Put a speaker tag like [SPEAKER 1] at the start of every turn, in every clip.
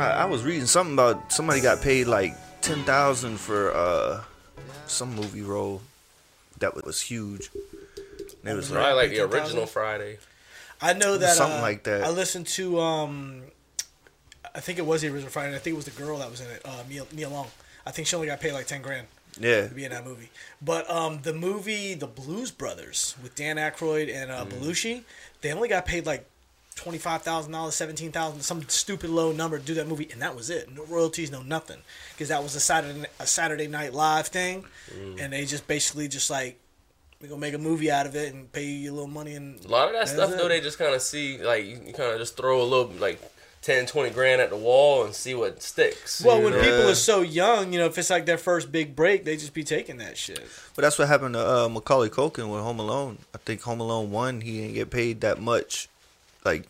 [SPEAKER 1] I, I was reading something about somebody got paid like ten thousand for uh some movie role that was huge. And it was
[SPEAKER 2] Probably
[SPEAKER 1] like
[SPEAKER 2] like the
[SPEAKER 3] 18,000?
[SPEAKER 2] original Friday.
[SPEAKER 3] I know that
[SPEAKER 1] Something
[SPEAKER 3] uh,
[SPEAKER 1] like that.
[SPEAKER 3] I listened to um, I think it was the original Friday. I think it was the girl that was in it, uh, Nia, Nia Long. I think she only got paid like ten grand
[SPEAKER 1] yeah.
[SPEAKER 3] to be in that movie. But um, the movie The Blues Brothers with Dan Aykroyd and uh, Belushi, they only got paid like twenty five thousand dollars, seventeen thousand, some stupid low number to do that movie, and that was it. No royalties, no nothing, because that was a Saturday a Saturday Night Live thing, and they just basically just like we gonna make a movie out of it and pay you a little money and
[SPEAKER 2] A lot of that stuff
[SPEAKER 3] it.
[SPEAKER 2] though, they just kind of see like you, you kind of just throw a little like 10, 20 grand at the wall and see what sticks.
[SPEAKER 3] Well, when
[SPEAKER 2] know?
[SPEAKER 3] people are so young, you know, if it's like their first big break, they just be taking that shit.
[SPEAKER 1] But that's what happened to uh, Macaulay Culkin with Home Alone. I think Home Alone one, he didn't get paid that much. Like,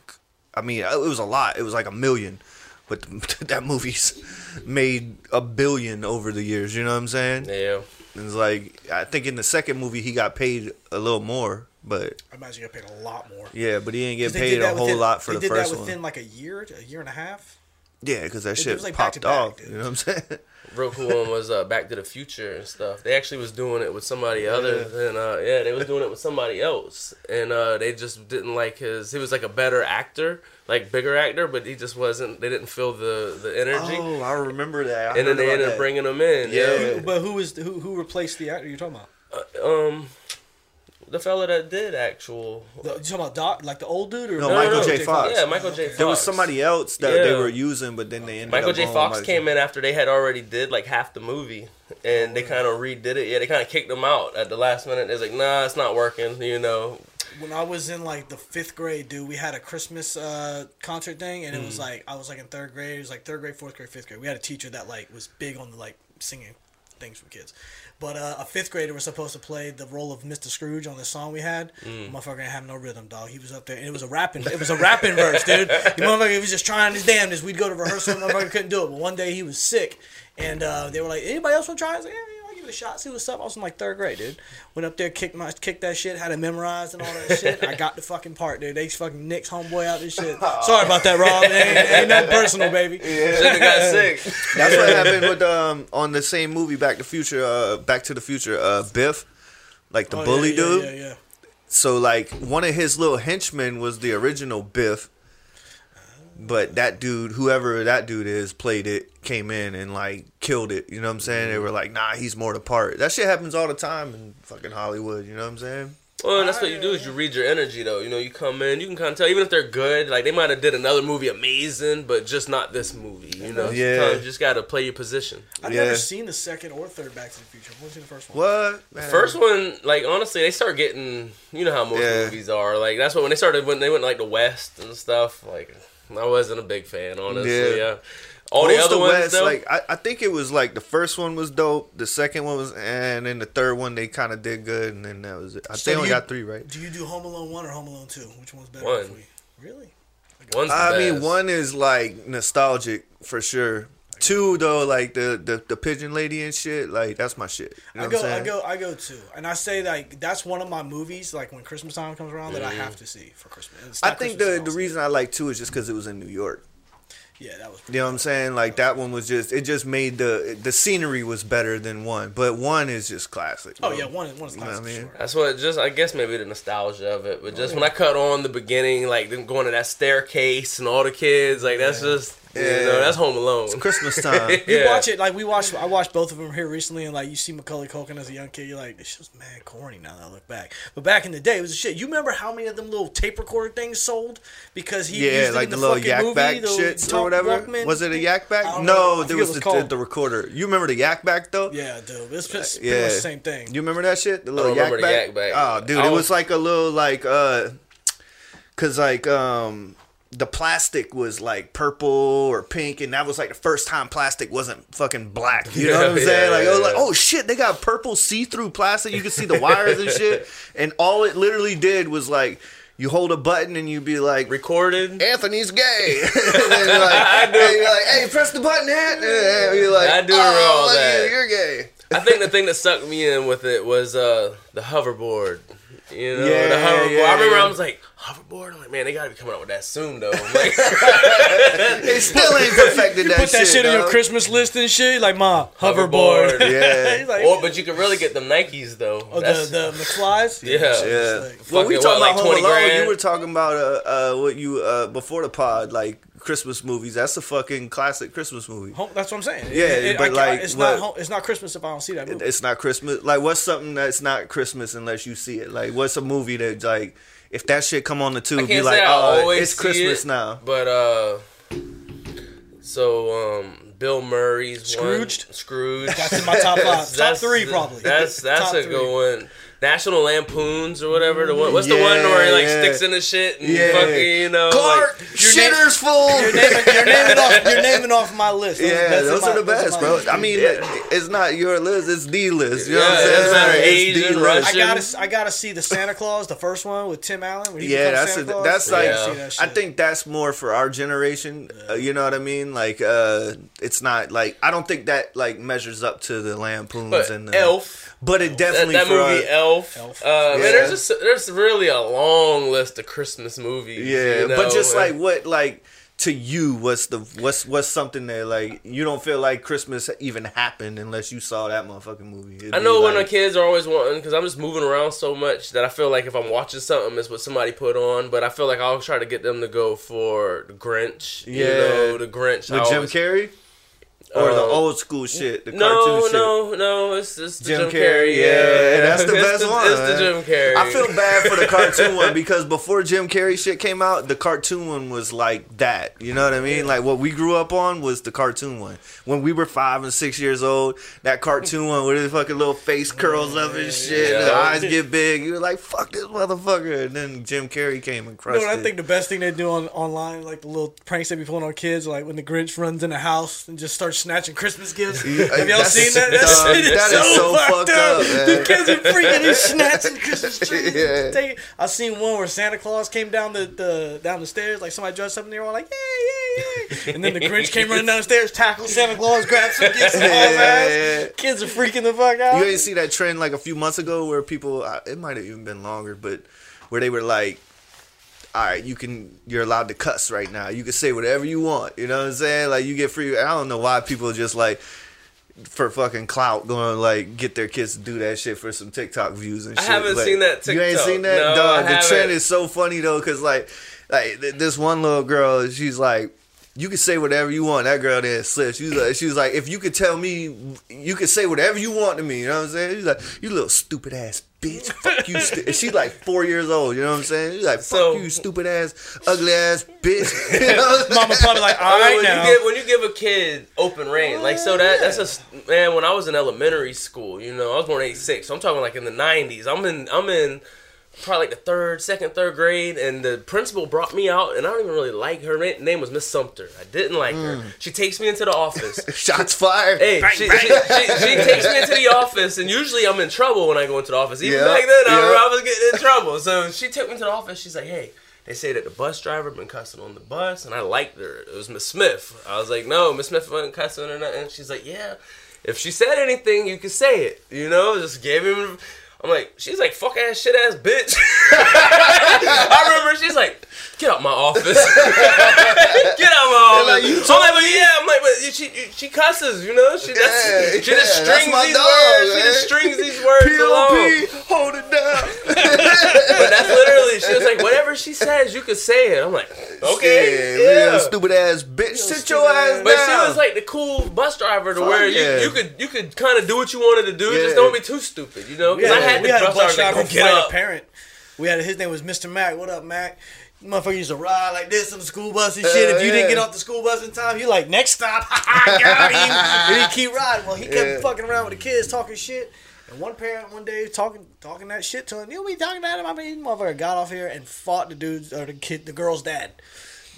[SPEAKER 1] I mean, it was a lot. It was like a million, but that movie's made a billion over the years. You know what I'm saying?
[SPEAKER 2] yeah,
[SPEAKER 1] It's like I think in the second movie he got paid a little more, but
[SPEAKER 3] I imagine you got paid a lot more.
[SPEAKER 1] yeah, but he didn't get
[SPEAKER 3] 'Cause they
[SPEAKER 1] paid a whole
[SPEAKER 3] within-
[SPEAKER 1] lot for
[SPEAKER 3] they
[SPEAKER 1] the
[SPEAKER 3] did
[SPEAKER 1] first
[SPEAKER 3] that within
[SPEAKER 1] one.
[SPEAKER 3] like a year, a year and a half.
[SPEAKER 1] Yeah, because that
[SPEAKER 3] It
[SPEAKER 1] shit
[SPEAKER 3] was like
[SPEAKER 1] popped
[SPEAKER 3] to back,
[SPEAKER 1] off.
[SPEAKER 3] dude.
[SPEAKER 1] You know what I'm saying?
[SPEAKER 2] real cool one was uh, Back to the Future and stuff. They actually was doing it with somebody other than uh, yeah, they was doing it with somebody else, and uh, they just didn't like his. He was like a better actor, like bigger actor, but he just wasn't. They didn't feel the the energy,
[SPEAKER 1] Oh, I remember that. I
[SPEAKER 2] and then they ended up bringing him in.
[SPEAKER 1] Yeah.
[SPEAKER 2] Yeah,
[SPEAKER 3] But who was who who replaced the actor you're talking about?
[SPEAKER 2] um, the fella that did actual.
[SPEAKER 3] The, you talking about Doc, like the old dude, or
[SPEAKER 1] No, Michael J. Fox.
[SPEAKER 2] Yeah, Michael J. Fox.
[SPEAKER 1] There was somebody else that they were using, but then they ended
[SPEAKER 2] Michael
[SPEAKER 1] up
[SPEAKER 2] J. Fox
[SPEAKER 1] with
[SPEAKER 2] came in after they had already did like half the movie, and they kind of redid it. Yeah, they kind of kicked him out at the last minute. It's like, "Nah, it's not working." You know,
[SPEAKER 3] when I was in like the fifth grade, dude, we had a Christmas uh, concert thing, and it
[SPEAKER 2] Mm.
[SPEAKER 3] was like I was like in third grade. It was like third grade, fourth grade, fifth grade. We had a teacher that like was big on the like singing things for kids. But uh, a fifth grader was supposed to play the role of Mr. Scrooge on the song we had.
[SPEAKER 2] Mm.
[SPEAKER 3] Motherfucker didn't have no rhythm, dog. He was up there, and it was a rapping. It was a rapping verse, dude. The motherfucker he was just trying his damnedest. We'd go to rehearsal, and motherfucker couldn't do it. But one day he was sick, and uh, they were like, "Anybody else want to try?" I was like, "Yeah, yeah, a shot. See what's up." I was in like third grade, dude. Went up there, kicked my, kicked that shit, had it memorized and all that shit. I got the fucking part, dude. They fucking Nick's homeboy out this shit. Sorry about that, Rob. It ain't, ain't nothing personal, baby.
[SPEAKER 2] shouldn't have got sick.
[SPEAKER 1] That's what happened with um on the same movie Back to Future, uh, Back to the Future, uh, Biff, like the
[SPEAKER 3] Oh,
[SPEAKER 1] bully
[SPEAKER 3] yeah,
[SPEAKER 1] dude.
[SPEAKER 3] Yeah, yeah, yeah.
[SPEAKER 1] So like one of his little henchmen was the original Biff, but that dude, whoever that dude is, played it, came in and like killed it. You know what I'm saying? They mm-hmm. were like, nah, he's more the part. That shit happens all the time in fucking Hollywood. You know what I'm saying?
[SPEAKER 2] Well, that's what you do is you read your energy though. You know, you come in, you can kind of tell even if they're good. Like they might have did another movie amazing, but just not this movie. You know,
[SPEAKER 1] Yeah.
[SPEAKER 2] sometimes you just got to play your position.
[SPEAKER 3] I've
[SPEAKER 1] Yeah.
[SPEAKER 3] never seen the second or third Back to the Future. I've only seen the first one.
[SPEAKER 1] What? Man.
[SPEAKER 2] First one, like honestly, they start getting. You know how most
[SPEAKER 1] Yeah.
[SPEAKER 2] movies are. Like that's what when they started when they went like the West and stuff. Like I wasn't a big fan, honestly.
[SPEAKER 1] Yeah.
[SPEAKER 2] Yeah. All the
[SPEAKER 1] Most
[SPEAKER 2] other
[SPEAKER 1] of
[SPEAKER 2] ones
[SPEAKER 1] West,
[SPEAKER 2] though.
[SPEAKER 1] like I, I think it was like the first one was dope, the second one was, and then the third one they kind of did good, and then that was it. I
[SPEAKER 3] So
[SPEAKER 1] think only
[SPEAKER 3] you-
[SPEAKER 1] got three, right?
[SPEAKER 3] Do you do Home Alone one or Home Alone two? Which one's better
[SPEAKER 2] One.
[SPEAKER 3] for you? Really?
[SPEAKER 2] One's the
[SPEAKER 1] I mean,
[SPEAKER 2] best.
[SPEAKER 1] one is like nostalgic for sure. Two though, like the the, the pigeon lady and shit, like that's my shit. You know
[SPEAKER 3] I
[SPEAKER 1] what
[SPEAKER 3] go,
[SPEAKER 1] I'm?
[SPEAKER 3] I go, I go two, and I say like that's one of my movies. Like when Christmas time comes around, that I mm-hmm. have to see for Christmas.
[SPEAKER 1] I think
[SPEAKER 3] Christmas
[SPEAKER 1] the the reason I like two is just because it was in New York.
[SPEAKER 3] yeah, that was.
[SPEAKER 1] You know what I'm saying? Like that one was just it just made the the scenery was better than one, but one is just classic.
[SPEAKER 3] Oh yeah, one is one is
[SPEAKER 1] You know what
[SPEAKER 3] classic
[SPEAKER 1] I mean?
[SPEAKER 3] sure.
[SPEAKER 2] That's what just I guess maybe the nostalgia of it, but just oh, when I cut on the beginning, like them going to that staircase and all the kids, like that's just you
[SPEAKER 1] Yeah.
[SPEAKER 2] know that's Home Alone.
[SPEAKER 1] It's Christmas time.
[SPEAKER 3] You
[SPEAKER 2] Yeah.
[SPEAKER 3] watch it like we watched. I watched both of them here recently, and like you see Macaulay Culkin as a young kid, you're like, this shit's mad corny now that I look back. But back in the day, it was a shit. You remember how many of them little tape recorder things sold because he
[SPEAKER 1] yeah,
[SPEAKER 3] used it
[SPEAKER 1] like
[SPEAKER 3] in
[SPEAKER 1] the,
[SPEAKER 3] the,
[SPEAKER 1] little
[SPEAKER 3] fucking
[SPEAKER 1] yak
[SPEAKER 3] movie,
[SPEAKER 1] back
[SPEAKER 3] the
[SPEAKER 1] shits
[SPEAKER 3] Talk
[SPEAKER 1] or whatever.
[SPEAKER 3] Walkman
[SPEAKER 1] Was it a Yak Bak?
[SPEAKER 3] don't know.
[SPEAKER 1] No,
[SPEAKER 3] forget
[SPEAKER 1] there
[SPEAKER 3] what
[SPEAKER 1] was the, the recorder. You remember the Yak Bak though?
[SPEAKER 3] Yeah, dude, it's pretty, pretty
[SPEAKER 1] yeah.
[SPEAKER 3] the same thing.
[SPEAKER 1] You remember that shit? The little
[SPEAKER 2] don't
[SPEAKER 1] yak
[SPEAKER 2] remember
[SPEAKER 1] back?
[SPEAKER 2] the Yak Bak.
[SPEAKER 1] Oh, dude,
[SPEAKER 2] I
[SPEAKER 1] it
[SPEAKER 2] was-
[SPEAKER 1] was like a little like uh, cause like um. The plastic was like purple or pink, and that was like the first time plastic wasn't fucking black. You know what I'm
[SPEAKER 2] Yeah,
[SPEAKER 1] saying?
[SPEAKER 2] yeah,
[SPEAKER 1] like, I was like, oh shit, they got purple see-through plastic. You can see the wires and shit. And all it literally did was like, you hold a button and you be like,
[SPEAKER 2] Recorded.
[SPEAKER 1] Anthony's gay. and then you're like, and you're like, hey, press the button, hat. And you're like,
[SPEAKER 2] I do
[SPEAKER 1] oh,
[SPEAKER 2] all that.
[SPEAKER 1] you, you're gay.
[SPEAKER 2] I think the thing that sucked me in with it was uh the hoverboard. You know,
[SPEAKER 1] Yeah,
[SPEAKER 2] the hoverboard.
[SPEAKER 1] yeah,
[SPEAKER 2] I remember
[SPEAKER 1] yeah.
[SPEAKER 2] I was like, hoverboard? I'm like, man, they gotta be coming up with that soon though. I'm like,
[SPEAKER 1] They still ain't perfected that shit
[SPEAKER 3] Put that shit, on your. Christmas list and shit. Like, ma,
[SPEAKER 2] Hoverboard.
[SPEAKER 3] hoverboard.
[SPEAKER 1] Yeah.
[SPEAKER 3] Like,
[SPEAKER 2] or but you can really get the Nikes though.
[SPEAKER 3] oh, the
[SPEAKER 2] That's-
[SPEAKER 3] the McFlys.
[SPEAKER 2] Yeah.
[SPEAKER 1] Yeah.
[SPEAKER 3] Like,
[SPEAKER 1] Well, we talking
[SPEAKER 2] what,
[SPEAKER 1] about
[SPEAKER 2] like
[SPEAKER 1] Home
[SPEAKER 2] 20
[SPEAKER 1] Alone.
[SPEAKER 2] grand?
[SPEAKER 1] You were talking about uh, uh, what you uh, before the pod, like Christmas movies. That's a fucking classic Christmas movie.
[SPEAKER 3] home, that's what I'm saying.
[SPEAKER 1] Yeah,
[SPEAKER 3] It- it-
[SPEAKER 1] but
[SPEAKER 3] I-
[SPEAKER 1] like,
[SPEAKER 3] it's
[SPEAKER 1] what-
[SPEAKER 3] not home, it's not Christmas if I don't see that movie.
[SPEAKER 1] It's not Christmas. Like, what's something that's not Christmas unless you see it? Like, what's a movie that like if that shit come on the tube,
[SPEAKER 2] can't
[SPEAKER 1] you like, oh, it's Christmas
[SPEAKER 2] it,
[SPEAKER 1] now.
[SPEAKER 2] But uh, so um, Bill Murray's
[SPEAKER 3] Scrooged?
[SPEAKER 2] one, Scrooge.
[SPEAKER 3] That's in my top five. top three probably.
[SPEAKER 2] That's that's
[SPEAKER 3] Top
[SPEAKER 2] a
[SPEAKER 3] three.
[SPEAKER 2] good one. National Lampoons or whatever. The one. What's the one where he like
[SPEAKER 1] Yeah,
[SPEAKER 2] sticks in the shit and
[SPEAKER 1] Yeah.
[SPEAKER 2] fucking you know
[SPEAKER 1] Clark,
[SPEAKER 2] like,
[SPEAKER 3] your name-
[SPEAKER 1] shitter's full.
[SPEAKER 3] You're naming, you're naming off. You're naming off my list. Those-
[SPEAKER 1] Yeah,
[SPEAKER 3] that's in
[SPEAKER 1] those
[SPEAKER 3] my-
[SPEAKER 1] are the best, bro.
[SPEAKER 3] list.
[SPEAKER 1] I mean, it's not your list; it's the list. You know
[SPEAKER 2] Yeah,
[SPEAKER 1] what I'm saying?
[SPEAKER 2] doesn't matter,
[SPEAKER 1] It's
[SPEAKER 2] Asian,
[SPEAKER 1] the.
[SPEAKER 2] Russian.
[SPEAKER 3] I gotta, I gotta see the Santa Claus, the first one with Tim Allen. When he
[SPEAKER 1] Yeah, that's
[SPEAKER 3] Santa
[SPEAKER 1] a,
[SPEAKER 3] Claus.
[SPEAKER 1] that's
[SPEAKER 3] I
[SPEAKER 1] like
[SPEAKER 3] gotta that
[SPEAKER 1] I think that's more for our generation. Uh, you know what I mean? Like, uh, it's not like I don't think that like measures up to the Lampoons
[SPEAKER 2] But
[SPEAKER 1] and the,
[SPEAKER 2] Elf.
[SPEAKER 1] But it definitely
[SPEAKER 2] that
[SPEAKER 1] for
[SPEAKER 2] movie
[SPEAKER 1] us-
[SPEAKER 2] Elf.
[SPEAKER 3] Elf.
[SPEAKER 2] Uh, man, there's just there's really a long list of Christmas movies.
[SPEAKER 1] Yeah,
[SPEAKER 2] you know,
[SPEAKER 1] but just
[SPEAKER 2] and-
[SPEAKER 1] like what like to you what's the what's what's something that like you don't feel like Christmas even happened unless you saw that motherfucking movie. It'd
[SPEAKER 2] I
[SPEAKER 1] be
[SPEAKER 2] know when the kids are always wanting because I'm just moving around so much that I feel like if I'm watching something, it's what somebody put on. But I feel like I'll try to get them to go for the Grinch. you
[SPEAKER 1] Yeah.
[SPEAKER 2] know, the Grinch. I
[SPEAKER 1] with Jim
[SPEAKER 2] always-
[SPEAKER 1] Carrey or the
[SPEAKER 2] Um,
[SPEAKER 1] old school shit, the
[SPEAKER 2] No,
[SPEAKER 1] cartoon shit.
[SPEAKER 2] no, no. It's, it's the
[SPEAKER 1] Jim
[SPEAKER 2] Jim,
[SPEAKER 1] Carrey,
[SPEAKER 2] Carrey.
[SPEAKER 1] yeah,
[SPEAKER 2] Yeah,
[SPEAKER 1] that's the
[SPEAKER 2] It's
[SPEAKER 1] best one,
[SPEAKER 2] It's the. Jim Carrey.
[SPEAKER 1] I feel bad for the cartoon one because before Jim Carrey shit came out, the cartoon one was like that. You know what I mean? Like what we grew up on was the cartoon one. When we were five and six years old, that cartoon one with his fucking little face curls up and shit, and the eyes get big. You were like, "Fuck this motherfucker!" And then Jim Carrey came and
[SPEAKER 3] You
[SPEAKER 1] crushed
[SPEAKER 3] know what I think the best thing they do on online, like the little pranks they be pulling on kids, like when the Grinch runs in the house and just starts snatching Christmas gifts.
[SPEAKER 1] Yeah,
[SPEAKER 3] Have y'all seen that? That shit is
[SPEAKER 1] that is
[SPEAKER 3] so,
[SPEAKER 1] so
[SPEAKER 3] fucked,
[SPEAKER 1] fucked
[SPEAKER 3] up.
[SPEAKER 1] up.
[SPEAKER 3] The kids are freaking and snatching Christmas trees.
[SPEAKER 1] Yeah.
[SPEAKER 3] I seen one where Santa Claus came down the, the down the stairs, like somebody dressed up and they were all like, yay, yay, yay. And then the Grinch came running down the stairs, tackled Santa Claus, grabbed some gifts
[SPEAKER 1] Yeah, yeah, yeah.
[SPEAKER 3] Kids are freaking the fuck out.
[SPEAKER 1] You ain't see that trend like a few months ago where people uh, it might have even been longer, but where they were like, "All right, you can you're allowed to cuss right now. You can say whatever you want." You know what I'm saying? Like you get free. I don't know why people just like for fucking clout going like get their kids to do that shit for some TikTok views and shit.
[SPEAKER 2] I haven't
[SPEAKER 1] but
[SPEAKER 2] seen that
[SPEAKER 1] You ain't seen that,
[SPEAKER 2] No,
[SPEAKER 1] dog. The trend is so funny though, cause like, like th- this one little girl, she's like. You can say whatever you want. That girl there slipped. She was like, she was like, if you could tell me, you could say whatever you want to me. You know what I'm saying? She's like, you little stupid ass bitch. Fuck you. Stu-. She's like four years old. You know what I'm saying? She's like, fuck
[SPEAKER 2] So-
[SPEAKER 1] you, stupid ass, ugly ass bitch. You know what I'm saying?
[SPEAKER 3] Mama probably like, all
[SPEAKER 2] I mean, when
[SPEAKER 3] now.
[SPEAKER 2] you give when you give a kid open reign, like so that that's a man. When I was in elementary school, you know, I was born '86, so I'm talking like in the '90s. I'm in I'm in probably like the third, second, third grade, and the principal brought me out, and I don't even really like her. Na- name was Miss Sumter. I didn't like her. Mm. She takes me into the office.
[SPEAKER 1] Shots fired.
[SPEAKER 2] Hey, she, She, she, she takes me into the office, and usually I'm in trouble when I go into the office. Even
[SPEAKER 1] Yeah,
[SPEAKER 2] back then, I. I was getting in trouble. So she took me to the office. She's like, "Hey, they say that the bus driver been cussing on the bus," and I liked her. It was Miss Smith. I was like, "No, Miss Smith wasn't cussing or nothing." She's like, "Yeah, if she said anything, you could say it. You know, just gave him." I'm like, she's like, fuck ass, shit ass bitch. I remember she's like, get out my office. get out my office.
[SPEAKER 1] like, you
[SPEAKER 2] I'm like, but yeah, I'm like, but she she cusses, you know? She, that's,
[SPEAKER 1] Yeah,
[SPEAKER 2] she just
[SPEAKER 1] yeah,
[SPEAKER 2] strings
[SPEAKER 1] my
[SPEAKER 2] these
[SPEAKER 1] dog,
[SPEAKER 2] words. She just strings these words along.
[SPEAKER 1] Hold it down.
[SPEAKER 2] But that's literally, she was like, whatever she says, you could say it. I'm like, okay,
[SPEAKER 1] yeah,
[SPEAKER 2] yeah.
[SPEAKER 1] real stupid ass bitch. Sit your ass down.
[SPEAKER 2] But she was like the cool bus driver to
[SPEAKER 1] Fuck
[SPEAKER 2] where you,
[SPEAKER 1] yeah.
[SPEAKER 2] you could you could kind of do what you wanted to do,
[SPEAKER 1] Yeah.
[SPEAKER 2] just don't be too stupid, you know? Because I had
[SPEAKER 3] we had a
[SPEAKER 2] bus
[SPEAKER 3] bus
[SPEAKER 2] driver
[SPEAKER 3] driver
[SPEAKER 2] like, go get
[SPEAKER 3] a parent. We had his name was Mr. Mac. What up, Mac? Motherfucker used to ride like this on the school bus and shit.
[SPEAKER 1] Uh,
[SPEAKER 3] if you didn't get off the school bus in time, you're like next stop, got him. and he keep riding. Well, he kept
[SPEAKER 1] Yeah.
[SPEAKER 3] fucking around with the kids talking shit. And one parent one day talking talking that shit to him. You be talking about him. I mean, motherfucker got off here and fought the dude's or the kid, the girl's dad.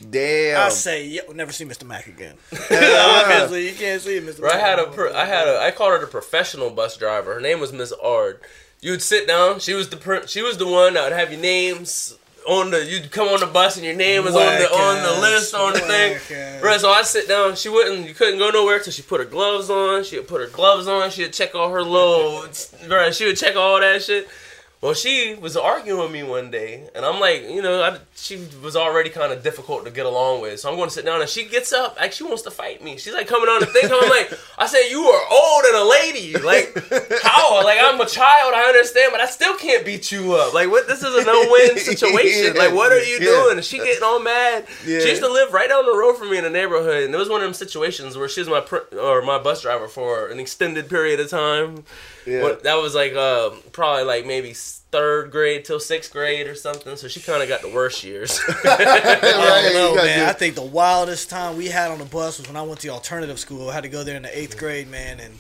[SPEAKER 1] Damn.
[SPEAKER 3] I say, yeah, we'll never see Mr. Mac again. Obviously, you can't see Mr.
[SPEAKER 2] Bro, I had a pro- I had a I called her the professional bus driver. Her name was Miss Ard. You'd sit down. She was the pr- she was the one that would have your names on the. You'd come on the bus and your name was on the on the list on the thing. Bro, so I sit down. She wouldn't. You couldn't go nowhere till she put her gloves on. She would put her gloves on. She'd check all her little. Bro, she would check all that shit. Well, she was arguing with me one day, and I'm like, you know, I, she was already kind of difficult to get along with. So I'm going to sit down, and she gets up, like she wants to fight me. She's like coming on the thing. I'm like, I said, you are old and a lady. Like how? Like I'm a child. I understand, but I still can't beat you up. Like what? This is a no-win situation. Like what are you doing? And she getting all mad.
[SPEAKER 1] Yeah.
[SPEAKER 2] She used to live right down the road from me in the neighborhood, and it was one of them situations where she was my pr- or my bus driver for an extended period of time.
[SPEAKER 1] Yeah.
[SPEAKER 2] What, that was like uh, probably like maybe third grade till sixth grade or something. So she kind of got the worst years.
[SPEAKER 3] I don't know, man. I think the wildest time we had on the bus was when I went to alternative school. I had to go there in the eighth grade, man, and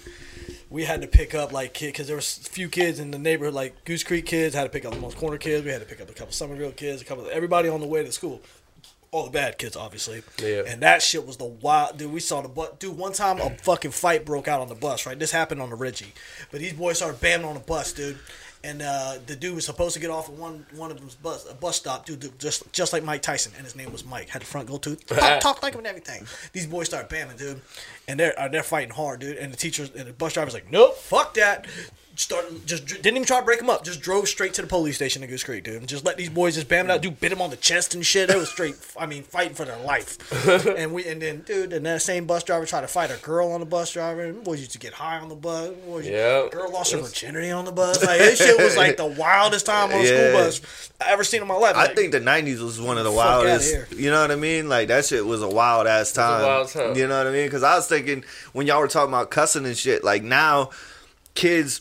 [SPEAKER 3] we had to pick up like kid because there was a few kids in the neighborhood, like Goose Creek kids. Had to pick up the Moncks Corner kids. We had to pick up a couple Summerville kids, a couple everybody on the way to school. All the bad kids, obviously.
[SPEAKER 2] Yeah.
[SPEAKER 3] And that shit was the wild. Dude, we saw the bus. Dude, one time a fucking fight broke out on the bus. Right, this happened on the Reggie, but these boys started bamming on the bus, dude. And uh, the dude was supposed to get off at one one of them's bus a bus stop, dude, dude, just just like Mike Tyson, and his name was Mike. Had the front go to talk, talk like him and everything. These boys start bamming, dude, and they're uh, they're fighting hard, dude. And the teachers and the bus driver's like, nope, fuck that. Started just didn't even try to break them up. Just drove straight to the police station in Goose Creek, dude. Just let these boys just bam it out. Dude, bit him on the chest and shit. It was straight. I mean, fighting for their life. and we and then dude, and that same bus driver tried to fight a girl on the bus driver. And boys used to get high on the bus. Boys,
[SPEAKER 2] Yeah.
[SPEAKER 3] girl lost her virginity on the bus. Like this shit was like the wildest time on a
[SPEAKER 1] Yeah.
[SPEAKER 3] school bus I ever seen in my life.
[SPEAKER 1] I think the '90s was one of the wildest.
[SPEAKER 3] here.
[SPEAKER 1] You know what I mean? Like that shit was a wild ass time.
[SPEAKER 2] wild time.
[SPEAKER 1] You know what I mean? Because I was thinking when y'all were talking about cussing and shit. Like now, kids,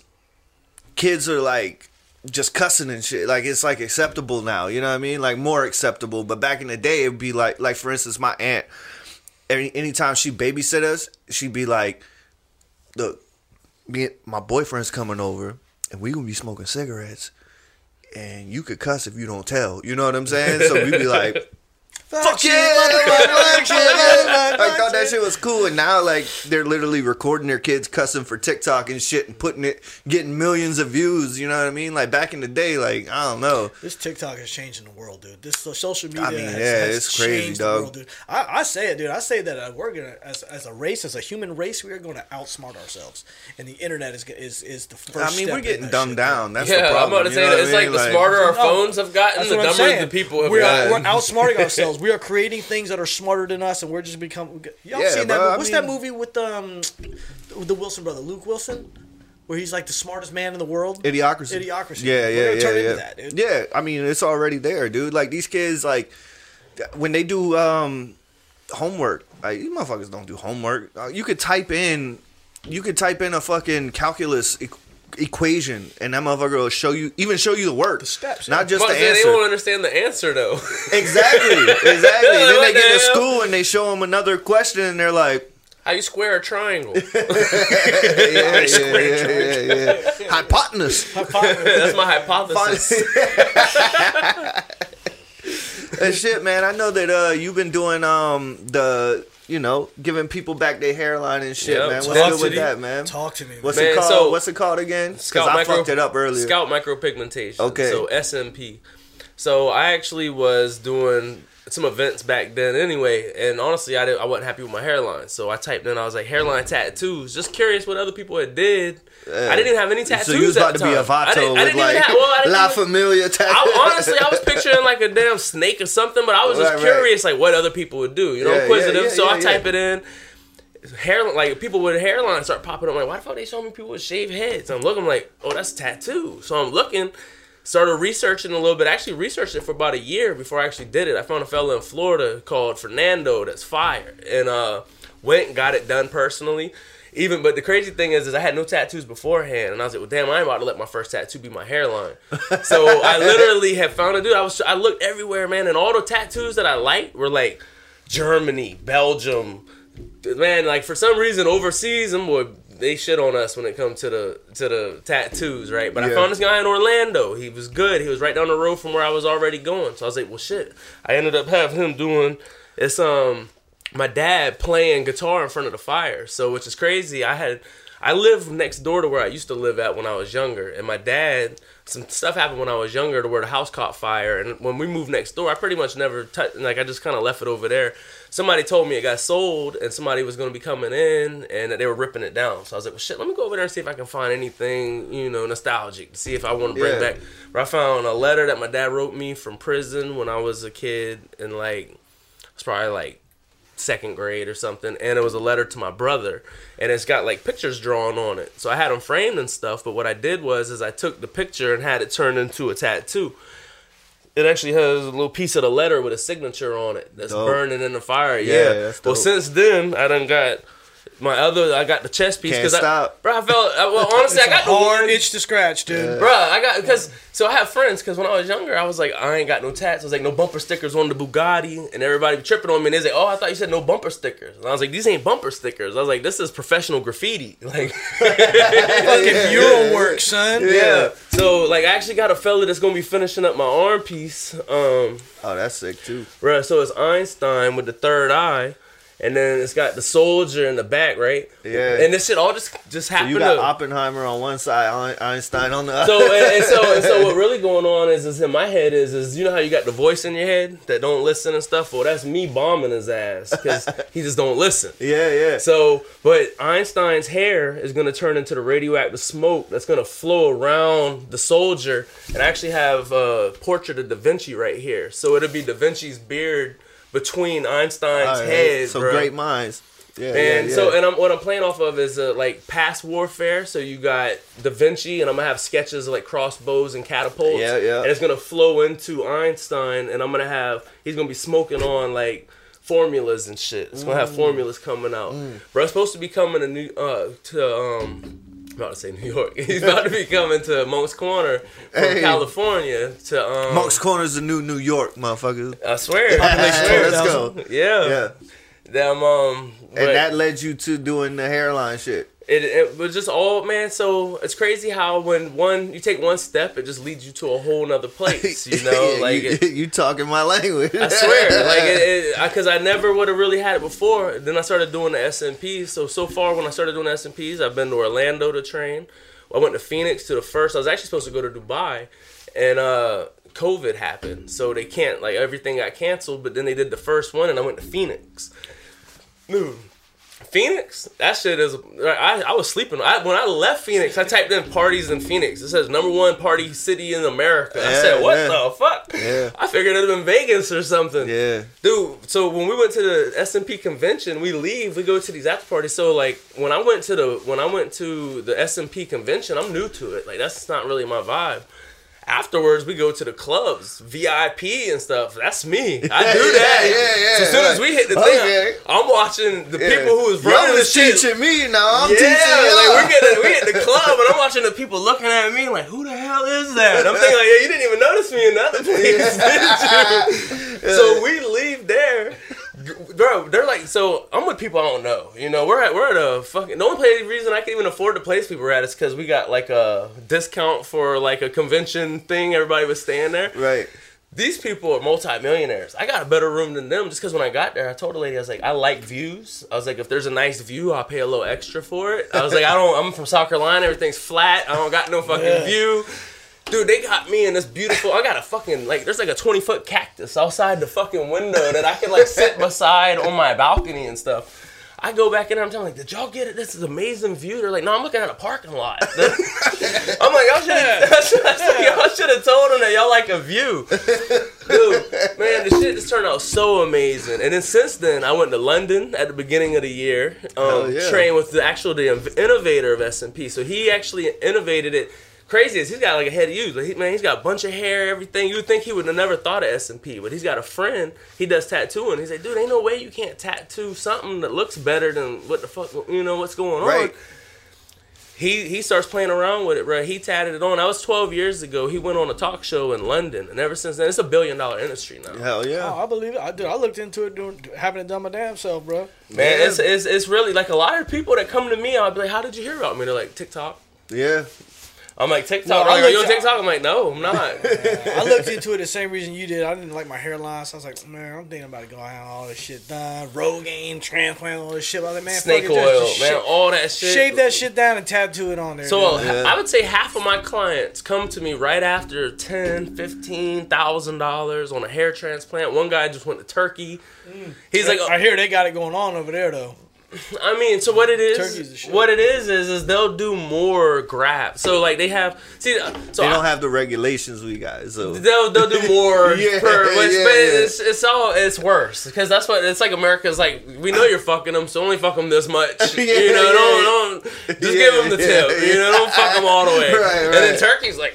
[SPEAKER 1] kids are like just cussing and shit. Like it's like acceptable now. You know what I mean? Like more acceptable. But back in the day, it'd be like, like for instance, my aunt. Any anytime she babysit us, she'd be like, "Look, me, my boyfriend's coming over, and we gonna be smoking cigarettes." and you could cuss if you don't tell. You know what I'm saying? So we'd be like, fuck yeah, fuck yeah. I thought that shit was cool, and now like they're literally recording their kids cussing for TikTok and shit and putting it, getting millions of views. You know what I mean? Like back in the day, like I don't know.
[SPEAKER 3] This TikTok is changing the world, dude. This social media.
[SPEAKER 1] I mean,
[SPEAKER 3] has,
[SPEAKER 1] yeah,
[SPEAKER 3] has
[SPEAKER 1] it's crazy,
[SPEAKER 3] changed
[SPEAKER 1] dog.
[SPEAKER 3] The world, dude. I, I say it, dude. I say that uh, we're gonna, as, as a race, as a human race, we are going to outsmart ourselves, and the internet is is is the first.
[SPEAKER 1] I mean,
[SPEAKER 3] step
[SPEAKER 1] we're getting
[SPEAKER 3] that
[SPEAKER 1] dumbed
[SPEAKER 3] shit,
[SPEAKER 1] down. That's
[SPEAKER 2] yeah,
[SPEAKER 1] the
[SPEAKER 2] I'm
[SPEAKER 1] problem.
[SPEAKER 2] about to
[SPEAKER 1] you
[SPEAKER 2] say
[SPEAKER 1] know
[SPEAKER 2] that. It's
[SPEAKER 1] I
[SPEAKER 2] like
[SPEAKER 1] mean?
[SPEAKER 2] the smarter our
[SPEAKER 3] No,
[SPEAKER 2] phones have gotten, the dumber the people have
[SPEAKER 3] we're,
[SPEAKER 2] gotten.
[SPEAKER 3] we're outsmarting ourselves. We are creating things that are smarter than us, and we're just become. Y'all
[SPEAKER 1] Yeah,
[SPEAKER 3] seen that?
[SPEAKER 1] bro,
[SPEAKER 3] movie?
[SPEAKER 1] I
[SPEAKER 3] What's that movie with um, with the Wilson brother, Luke Wilson, where he's like the smartest man in the world?
[SPEAKER 1] Idiocracy.
[SPEAKER 3] Idiocracy.
[SPEAKER 1] Yeah, yeah, yeah,
[SPEAKER 3] turn
[SPEAKER 1] yeah.
[SPEAKER 3] into that, dude.
[SPEAKER 1] Yeah, I mean, it's already there, dude. Like these kids, like when they do um homework, like these motherfuckers don't do homework. Uh, you could type in, you could type in a fucking calculus equation, and that motherfucker will show you, even show you the work, the
[SPEAKER 3] steps,
[SPEAKER 1] not just
[SPEAKER 2] But
[SPEAKER 1] the answer.
[SPEAKER 2] they
[SPEAKER 1] answer.
[SPEAKER 2] won't understand the answer though.
[SPEAKER 1] Exactly, exactly. then they
[SPEAKER 2] What
[SPEAKER 1] get
[SPEAKER 2] the
[SPEAKER 1] to school and they show them another question, and they're like,
[SPEAKER 2] How you square a triangle?
[SPEAKER 1] yeah, yeah, yeah, yeah, yeah. hypotenuse.
[SPEAKER 2] That's my hypothesis.
[SPEAKER 1] and shit, man. I know that uh, you've been doing um the you know giving people back their hairline and shit,
[SPEAKER 2] Yep.
[SPEAKER 1] man. What's
[SPEAKER 2] Talk
[SPEAKER 1] good with that, man?
[SPEAKER 3] Talk to me,
[SPEAKER 1] What's
[SPEAKER 2] Man,
[SPEAKER 1] it called?
[SPEAKER 2] so-
[SPEAKER 1] What's it called again? Because I
[SPEAKER 2] micro,
[SPEAKER 1] fucked it up earlier.
[SPEAKER 2] Scalp micropigmentation.
[SPEAKER 1] Okay.
[SPEAKER 2] So SMP. So I actually was doing some events back then anyway, and honestly, I, did, I wasn't happy with my hairline. So I typed in, I was like, hairline tattoos. Just curious what other people had did. I didn't even have any tattoos.
[SPEAKER 1] so you was about to be a
[SPEAKER 2] time. I
[SPEAKER 1] vato with like
[SPEAKER 2] have, well, I didn't
[SPEAKER 1] La
[SPEAKER 2] even-
[SPEAKER 1] Familia tattoo.
[SPEAKER 2] I, honestly, I was picturing like a damn snake or something, but I was just
[SPEAKER 1] Right, right.
[SPEAKER 2] curious, like what other people would do. You know,
[SPEAKER 1] Yeah,
[SPEAKER 2] inquisitive.
[SPEAKER 1] yeah, yeah,
[SPEAKER 2] so I type
[SPEAKER 1] yeah.
[SPEAKER 2] it in. Hair like people with hairlines start popping up. I'm like, why the fuck they showing me people with shaved heads? I'm looking I'm like, oh, that's tattoo. So I'm looking, started researching a little bit. I actually researched it for about a year before I actually did it. I found a fella in Florida called Fernando that's fire, and uh, went and got it done personally. Even but the crazy thing is, is I had no tattoos beforehand, and I was like, well, damn, I ain't about to let my first tattoo be my hairline. so I literally have found a dude. I was I looked everywhere, man, and all the tattoos that I liked were like Germany, Belgium, man. Like for some reason overseas, them boy they shit on us when it comes to the to the tattoos, right? But I found this guy in Orlando. He was good. He was right down the road from where I was already going. So I was like, well, shit. I ended up having him doing it's um my dad playing guitar in front of the fire. So which is crazy. I had I live next door to where I used to live at when I was younger, and my dad. Some stuff happened when I was younger to where the house caught fire, and when we moved next door, I pretty much never touched. Like I just kind of left it over there. Somebody told me it got sold, and somebody was going to be coming in, and that they were ripping it down. So I was like, "Well, shit, let me go over there and see if I can find anything, you know, nostalgic to see if I want to bring
[SPEAKER 1] Yeah.
[SPEAKER 2] back." Where I found a letter that my dad wrote me from prison when I was a kid, and like it's probably like second grade or something and it was a letter to my brother and it's got like pictures drawn on it so i had them framed and stuff but what i did was is i took the picture and had it turned into a tattoo it actually has a little piece of the letter with a signature on it that's
[SPEAKER 1] Dope.
[SPEAKER 2] burning in the fire
[SPEAKER 1] Yeah,
[SPEAKER 2] yeah, well since then i done got my other i got the chest piece
[SPEAKER 1] Can't
[SPEAKER 2] because i
[SPEAKER 1] stop.
[SPEAKER 2] bro i felt I, well honestly
[SPEAKER 3] It's
[SPEAKER 2] i
[SPEAKER 3] a
[SPEAKER 2] got the
[SPEAKER 3] hard itch to scratch, dude.
[SPEAKER 2] Bro, I got because so I have friends because when I was younger, I was like, I ain't got no tats. I was like, no bumper stickers on the Bugatti, and everybody tripping on me. And they say, Oh, I thought you said no bumper stickers. And I was like, These ain't bumper stickers. I was like, This is professional graffiti. Like,
[SPEAKER 3] Fucking mural work, son.
[SPEAKER 2] yeah. So like, I actually got a fella that's gonna be finishing up my arm piece. Um,
[SPEAKER 1] Oh, that's sick too.
[SPEAKER 2] bro so it's Einstein with the third eye. And then it's got the soldier in the back, right?
[SPEAKER 1] Yeah.
[SPEAKER 2] And this shit all just just happened.
[SPEAKER 1] You got
[SPEAKER 2] to,
[SPEAKER 1] Oppenheimer on one side, Einstein on the other.
[SPEAKER 2] So and, and so and so what really going on is is in my head is is you know how you got the voice in your head that don't listen and stuff. Well, that's me bombing his ass because he just don't listen.
[SPEAKER 1] yeah, yeah.
[SPEAKER 2] So, but Einstein's hair is gonna turn into the radioactive smoke that's gonna flow around the soldier, and I actually have a portrait of Da Vinci right here. So it'll be Da Vinci's beard between Einstein's
[SPEAKER 1] right.
[SPEAKER 2] head,
[SPEAKER 1] so
[SPEAKER 2] bro.
[SPEAKER 1] great minds. Yeah,
[SPEAKER 2] And
[SPEAKER 1] yeah,
[SPEAKER 2] so,
[SPEAKER 1] yeah.
[SPEAKER 2] and I'm, what I'm playing off of is uh, like past warfare. So you got Da Vinci, and I'm gonna have sketches of like crossbows and catapults.
[SPEAKER 1] Yeah, yeah.
[SPEAKER 2] And it's gonna flow into Einstein, and I'm gonna have he's gonna be smoking on like formulas and shit. It's gonna
[SPEAKER 1] Mm.
[SPEAKER 2] have formulas coming out. Bro, it's supposed to be coming to New uh to um. I'm about to say New York. He's about to be coming to Moncks Corner from
[SPEAKER 1] Hey.
[SPEAKER 2] California to um.
[SPEAKER 1] Moncks Corner's the new New York, motherfucker.
[SPEAKER 2] I swear. I
[SPEAKER 1] Hey,
[SPEAKER 2] swear.
[SPEAKER 1] let's go.
[SPEAKER 2] Yeah.
[SPEAKER 1] Yeah,
[SPEAKER 2] Them um.
[SPEAKER 1] and that led you to doing the hairline shit.
[SPEAKER 2] It, it was just all man so it's crazy how when one you take one step it just leads you to a whole nother place you know?
[SPEAKER 1] Yeah,
[SPEAKER 2] like
[SPEAKER 1] you,
[SPEAKER 2] it,
[SPEAKER 1] you talking my language.
[SPEAKER 2] i swear like it because I, never would have really had it before. Then i started doing the smps so so far when i started doing the smps i've been to orlando to train. I went to phoenix to the first. I was actually supposed to go to dubai and uh covid happened. So they can't like everything got canceled but then they did the first one and i went to phoenix. Dude, Phoenix, that shit is. I, I was sleeping. I, when I left Phoenix, I typed in parties in Phoenix. It says number one party city in America. I
[SPEAKER 1] Yeah,
[SPEAKER 2] said, what
[SPEAKER 1] yeah.
[SPEAKER 2] the fuck?
[SPEAKER 1] Yeah.
[SPEAKER 2] I figured it'd been Vegas or something.
[SPEAKER 1] yeah,
[SPEAKER 2] Dude, so when we went to the SMP convention, we leave, we go to these after parties. So like when I went to the when I went to the SMP convention, I'm new to it. Like that's not really my vibe. Afterwards, we go to the clubs, VIP and stuff. That's me. I do that.
[SPEAKER 1] yeah, yeah,
[SPEAKER 2] So as soon as we hit the
[SPEAKER 1] okay.
[SPEAKER 2] thing, I'm watching the
[SPEAKER 1] yeah.
[SPEAKER 2] people who
[SPEAKER 1] is
[SPEAKER 2] running the shit.
[SPEAKER 1] teaching me now. I'm
[SPEAKER 2] yeah,
[SPEAKER 1] teaching y'all.
[SPEAKER 2] like we're getting we hit the club and I'm watching the people looking at me like, who the hell is that? I'm thinking like, yeah, you didn't even notice me in the other place, did you? So we leave there, bro. They're like, so I'm with people I don't know. You know, we're at we're at a fucking. The only place reason I can even afford the place we were at is because we got like a discount for like a convention thing. Everybody was staying there.
[SPEAKER 1] right.
[SPEAKER 2] These people are multimillionaires. I got a better room than them just because when I got there, I told the lady, I was like, I like views. I was like, if there's a nice view, I'll pay a little extra for it. I was like, I don't, I'm from South Carolina, everything's flat. I don't got no fucking
[SPEAKER 3] Yeah.
[SPEAKER 2] view. Dude, they got me in this beautiful. I got a fucking like. There's like a 20 foot cactus outside the fucking window that I can like sit beside on my balcony and stuff. I go back in there. I'm telling like, did y'all get it? This is amazing view. They're like, no, I'm looking at a parking lot. I'm like, y'all should y'all should have told them that y'all like a view, dude. Man, the shit just turned out so amazing. And then since then, I went to London at the beginning of the year. Um,
[SPEAKER 1] yeah.
[SPEAKER 2] trained with the actual the innovator of SMP. So he actually innovated it. Crazy is he's got like a head of you. Like, he, man, he's got a bunch of hair, everything. You would think he would have never thought of SMP, but he's got a friend. He does tattooing. He's like, dude, ain't no way you can't tattoo something that looks better than what the fuck you know what's going on.
[SPEAKER 1] Right.
[SPEAKER 2] He he starts playing around with it, bro. He tatted it on. That was 12 years ago. He went on a talk show in London, and ever since then, it's a billion dollar industry now.
[SPEAKER 1] Hell yeah.
[SPEAKER 3] Oh, I believe it. I did. I looked into it doing having it done my damn self, bro.
[SPEAKER 2] Man,
[SPEAKER 1] Yeah.
[SPEAKER 2] it's, it's it's really like a lot of people that come to me. I'll be like, "How did you hear about me?" They're like, "TikTok."
[SPEAKER 1] Yeah.
[SPEAKER 2] I'm like TikTok.
[SPEAKER 3] Well,
[SPEAKER 2] They're
[SPEAKER 3] I
[SPEAKER 2] like, Are you on
[SPEAKER 3] looked-
[SPEAKER 2] TikTok? I'm like, no, I'm not.
[SPEAKER 3] I looked into it the same reason you did. I didn't like my hairline, so I was like, man, I'm thinking about going go out all this shit done. Rogaine, transplant, all this shit. I was like, man,
[SPEAKER 2] Snake oil,
[SPEAKER 3] just,
[SPEAKER 2] man,
[SPEAKER 3] just
[SPEAKER 2] all that shit.
[SPEAKER 3] shave that shit down and tattoo it on there.
[SPEAKER 2] So
[SPEAKER 3] dude.
[SPEAKER 2] uh, I would say half of my clients come to me right after ten, fifteen thousand dollars on a hair transplant. One guy just went to Turkey. He's like,
[SPEAKER 3] I hear they got it going on over there though.
[SPEAKER 2] I mean, so what it
[SPEAKER 3] Turkey's the
[SPEAKER 2] is,
[SPEAKER 3] shit.
[SPEAKER 2] what it is, is is they'll do more grabs. So like they have, see, uh, so
[SPEAKER 1] They
[SPEAKER 2] I-
[SPEAKER 1] don't have the regulations we got. So
[SPEAKER 2] They'll, they'll do more
[SPEAKER 1] Yeah,
[SPEAKER 2] per, which,
[SPEAKER 1] yeah,
[SPEAKER 2] but
[SPEAKER 1] yeah.
[SPEAKER 2] it's it's all it's worse because that's what it's like. America's like we know you're fucking them, so only fuck them this much.
[SPEAKER 1] Yeah,
[SPEAKER 2] you know,
[SPEAKER 1] yeah,
[SPEAKER 2] don't, don't just
[SPEAKER 1] Yeah,
[SPEAKER 2] give them the
[SPEAKER 1] yeah,
[SPEAKER 2] tip. You know, don't fuck them all the way.
[SPEAKER 1] Right,
[SPEAKER 2] And then. Turkey's like,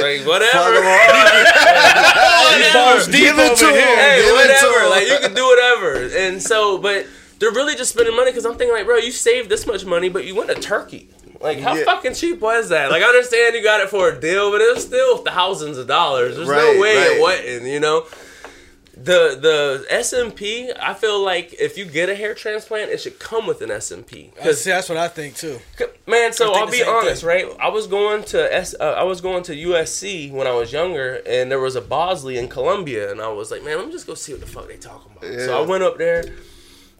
[SPEAKER 2] like whatever.
[SPEAKER 1] Fuck 'em all.
[SPEAKER 3] Balls deep
[SPEAKER 1] Give it
[SPEAKER 3] over
[SPEAKER 1] to 'em.
[SPEAKER 3] here.
[SPEAKER 2] hey,
[SPEAKER 1] Give it to
[SPEAKER 2] whatever.
[SPEAKER 1] 'em.
[SPEAKER 2] Like you can do whatever. And so, but they're really just spending money because I'm thinking like, bro, you saved this much money, but you went to Turkey. Like, how
[SPEAKER 1] Yeah.
[SPEAKER 2] fucking cheap was that? Like, I understand you got it for a deal, but it was still thousands of dollars. There's
[SPEAKER 1] Right,
[SPEAKER 2] no way
[SPEAKER 1] right.
[SPEAKER 2] it wasn't. You know. The the SMP, I feel like if you get a hair transplant, it should come with an SMP.
[SPEAKER 3] Cause see, that's what I think too.
[SPEAKER 2] Man, so
[SPEAKER 3] I think
[SPEAKER 2] I'll be honest,
[SPEAKER 3] thing.
[SPEAKER 2] right? I was going to S, uh, I was going to USC when I was younger, and there was a Bosley in Columbia, and I was like, man, let me just go see what the fuck they talking about. So I went up there.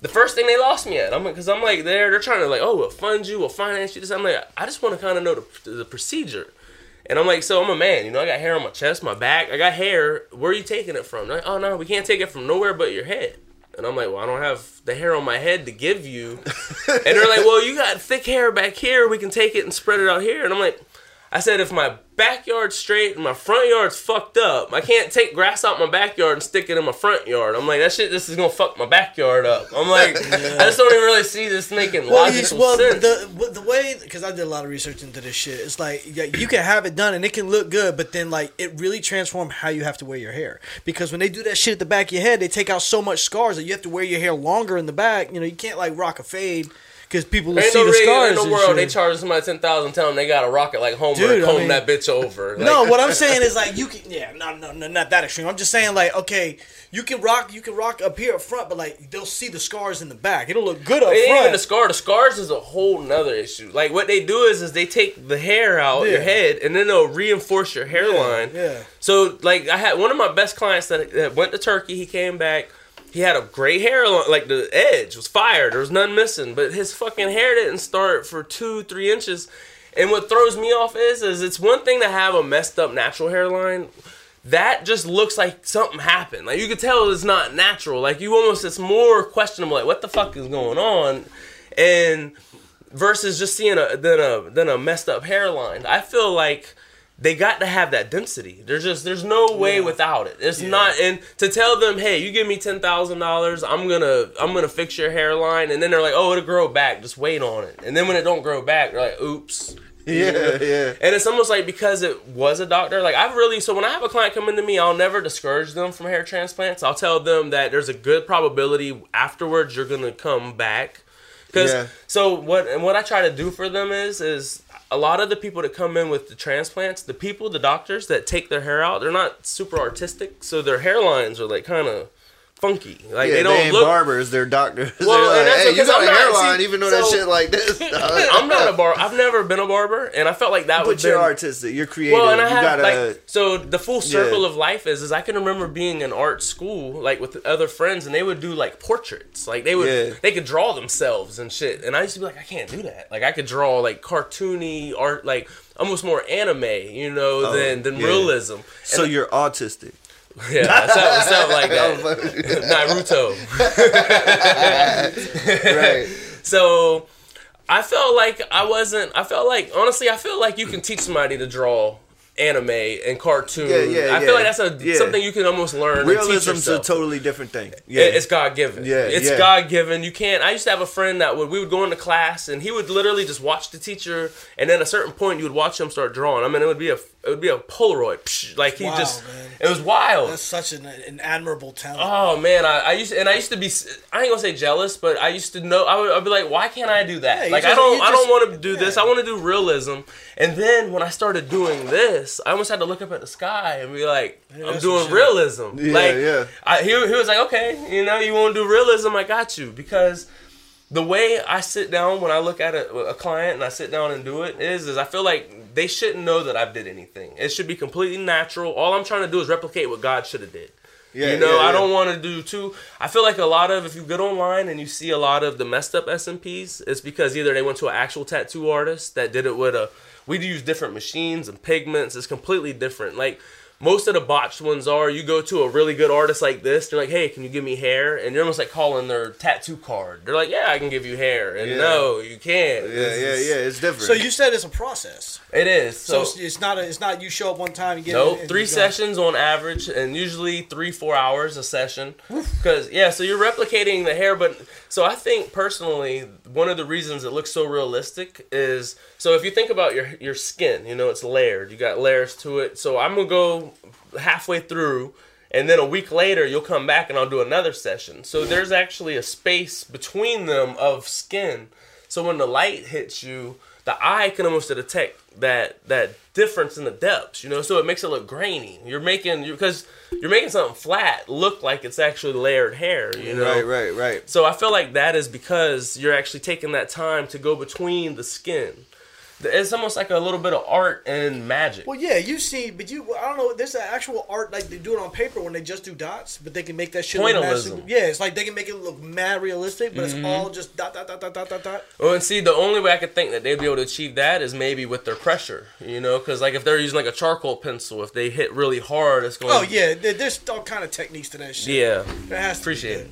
[SPEAKER 2] The first thing they lost me at, I'm because I'm like there, they're trying to like, oh, we'll fund you, we'll finance you. This, I'm like, I just want to kind of know the, the procedure. And I'm like, so I'm a man, you know, I got hair on my chest, my back, I got hair. Where are you taking it from? They're like, oh no, we can't take it from nowhere but your head. And I'm like, well, I don't have the hair on my head to give you. and they're like, well, you got thick hair back here. We can take it and spread it out here. And I'm like, I said, if my backyard's straight and my front yard's fucked up, I can't take grass out my backyard and stick it in my front yard. I'm like, that shit, this is gonna fuck my backyard up. I'm like, I just don't even really see this making
[SPEAKER 3] Well,
[SPEAKER 2] logical
[SPEAKER 3] you, well
[SPEAKER 2] sense.
[SPEAKER 3] the the way because I did a lot of research into this shit. It's like yeah, you can have it done and it can look good, but then like it really transforms how you have to wear your hair. Because when they do that shit at the back of your head, they take out so much scars that you have to wear your hair longer in the back. You know, you can't like rock a fade because people will
[SPEAKER 2] Ain't
[SPEAKER 3] see
[SPEAKER 2] no,
[SPEAKER 3] the
[SPEAKER 2] rig-
[SPEAKER 3] scars.
[SPEAKER 2] in the world they charge somebody ten thousand, tell them they got a rocket like Homer,
[SPEAKER 3] Dude,
[SPEAKER 2] and
[SPEAKER 3] I mean-
[SPEAKER 2] that bitch over. Like,
[SPEAKER 3] no, what I'm saying is like you can yeah no no no not that extreme. I'm just saying like okay you can rock you can rock up here up front, but like they'll see the scars in the back. It'll look good up
[SPEAKER 2] It
[SPEAKER 3] front.
[SPEAKER 2] even the scar. The scars is a whole nother issue. Like what they do is, is they take the hair out your head, and then they'll reinforce your hairline.
[SPEAKER 3] yeah.
[SPEAKER 2] So like I had one of my best clients that, that went to Turkey. He came back. He had a great hairline. Like the edge was fire. There was none missing. But his fucking hair didn't start for two, three inches. And what throws me off is, is it's one thing to have a messed up natural hairline. That just looks like something happened. Like you could tell it's not natural. Like you almost, it's more questionable. Like what the fuck is going on? And versus just seeing a than a than a messed up hairline. I feel like they got to have that density. There's just there's no way without it. It's not and to tell them, hey, you give me ten thousand dollars, I'm gonna I'm gonna fix your hairline, and then they're like, oh, it'll grow back. Just wait on it. And then when it don't grow back, they're like, oops.
[SPEAKER 1] Yeah, yeah.
[SPEAKER 2] And it's almost like because it was a doctor, like I've really so when I have a client come into me, I'll never discourage them from hair transplants. I'll tell them that there's a good probability afterwards you're gonna come back. Because
[SPEAKER 1] Yeah.
[SPEAKER 2] so what and what I try to do for them is is a lot of the people that come in with the transplants, the people, the doctors that take their hair out, they're not super artistic, so their hairlines are like kind of funky. Like
[SPEAKER 1] yeah,
[SPEAKER 2] they don't
[SPEAKER 1] ain't
[SPEAKER 2] look.
[SPEAKER 1] barbers, they're doctors.
[SPEAKER 2] Well,
[SPEAKER 1] they're
[SPEAKER 2] and
[SPEAKER 1] like,
[SPEAKER 2] that's
[SPEAKER 1] hey, you got
[SPEAKER 2] I'm
[SPEAKER 1] a
[SPEAKER 2] not-
[SPEAKER 1] hairline,
[SPEAKER 2] see,
[SPEAKER 1] even though that shit like this.
[SPEAKER 2] I'm not a bar. I've never been a barber, and I felt like that would
[SPEAKER 1] But you're
[SPEAKER 2] been-
[SPEAKER 1] artistic. You're creative.
[SPEAKER 2] Well, and I
[SPEAKER 1] you
[SPEAKER 2] have
[SPEAKER 1] gotta.
[SPEAKER 2] like so the full circle
[SPEAKER 1] Yeah.
[SPEAKER 2] of life is is I can remember being in art school like with other friends and they would do like portraits like they would
[SPEAKER 1] Yeah.
[SPEAKER 2] they could draw themselves and shit and I used to be like I can't do that like I could draw like cartoony art like almost more anime you know
[SPEAKER 1] Oh,
[SPEAKER 2] than than realism
[SPEAKER 1] so you're autistic.
[SPEAKER 2] yeah something, something like that Naruto
[SPEAKER 1] right.
[SPEAKER 2] so I felt like I wasn't. I felt like honestly, I feel like you can teach somebody to draw anime and cartoon.
[SPEAKER 1] Yeah, yeah,
[SPEAKER 2] I feel
[SPEAKER 1] yeah.
[SPEAKER 2] like that's a
[SPEAKER 1] Yeah.
[SPEAKER 2] something you can almost learn.
[SPEAKER 1] Realism's a totally different thing. Yeah.
[SPEAKER 2] It- It's God given.
[SPEAKER 1] Yeah,
[SPEAKER 2] it's
[SPEAKER 1] yeah.
[SPEAKER 2] God given. You can't. I used to have a friend that would we would go into class and he would literally just watch the teacher, and then at a certain point you would watch him start drawing. I mean, it would be a it would be a Polaroid. Psh, like he
[SPEAKER 3] Wow,
[SPEAKER 2] just
[SPEAKER 3] man.
[SPEAKER 2] it was wild.
[SPEAKER 3] That's such an, an admirable talent.
[SPEAKER 2] Oh man, I, I used to, and I used to be I ain't gonna say jealous, but I used to know I would I'd be like, why can't I do that?
[SPEAKER 3] Yeah, you
[SPEAKER 2] like I don't
[SPEAKER 3] you
[SPEAKER 2] I
[SPEAKER 3] just-
[SPEAKER 2] don't want to do this. I want to do realism. And then when I started doing this, I almost had to look up at the sky and be like,
[SPEAKER 3] Yeah,
[SPEAKER 2] I'm doing realism.
[SPEAKER 1] Yeah,
[SPEAKER 2] like
[SPEAKER 1] yeah.
[SPEAKER 2] I, he he was like, okay, you know, you want to do realism? I got you because the way I sit down when I look at a, a client and I sit down and do it is is I feel like they shouldn't know that I did anything. It should be completely natural. All I'm trying to do is replicate what God should have did.
[SPEAKER 1] Yeah,
[SPEAKER 2] you know,
[SPEAKER 1] yeah,
[SPEAKER 2] I don't want to do too. I feel like a lot of if you get online and you see a lot of the messed up SMPs, it's because either they went to an actual tattoo artist that did it with a. We use different machines and pigments. It's completely different. Like most of the botched ones are, you go to a really good artist like this. They're like, "Hey, can you give me hair?" And you're almost like calling their tattoo card. They're like, "Yeah, I can give you hair," and
[SPEAKER 1] Yeah.
[SPEAKER 2] no, you can't.
[SPEAKER 1] Yeah,
[SPEAKER 2] It's-
[SPEAKER 1] yeah, yeah. It's different.
[SPEAKER 3] So you said it's a process.
[SPEAKER 2] It is.
[SPEAKER 3] So,
[SPEAKER 2] So,
[SPEAKER 3] it's, it's not a, it's not you show up one time and get
[SPEAKER 2] Nope,
[SPEAKER 3] it and
[SPEAKER 2] three sessions on average, and usually three four hours a session. Because yeah, so you're replicating the hair, but so I think personally, one of the reasons it looks so realistic is so if you think about your your skin, you know it's layered. You got layers to it. So I'm gonna go halfway through. And then a week later, you'll come back and I'll do another session. So there's actually a space between them of skin. So when the light hits you, the eye can almost detect that that difference in the depths, you know. So it makes it look grainy. You're making you because you're making something flat look like it's actually layered hair, you know.
[SPEAKER 1] right, right, right.
[SPEAKER 2] So I feel like that is because you're actually taking that time to go between the skin. It's almost like a little bit of art and magic.
[SPEAKER 3] Well, yeah, you see, but you, I don't know. There's an actual art like they do it on paper when they just do dots, but they can make that shit. Look mad
[SPEAKER 2] Pointillism.
[SPEAKER 3] super- yeah, it's like they can make it look mad realistic, but
[SPEAKER 2] Mm-hmm.
[SPEAKER 3] it's all just dot dot dot dot dot dot dot.
[SPEAKER 2] Well, and see, the only way I could think that they'd be able to achieve that is maybe with their pressure, you know, because like if they're using like a charcoal pencil, if they hit really hard, it's going.
[SPEAKER 3] Oh yeah, there's all kind of techniques to that shit.
[SPEAKER 2] yeah.
[SPEAKER 3] There has to
[SPEAKER 2] Appreciate
[SPEAKER 3] good.
[SPEAKER 2] it.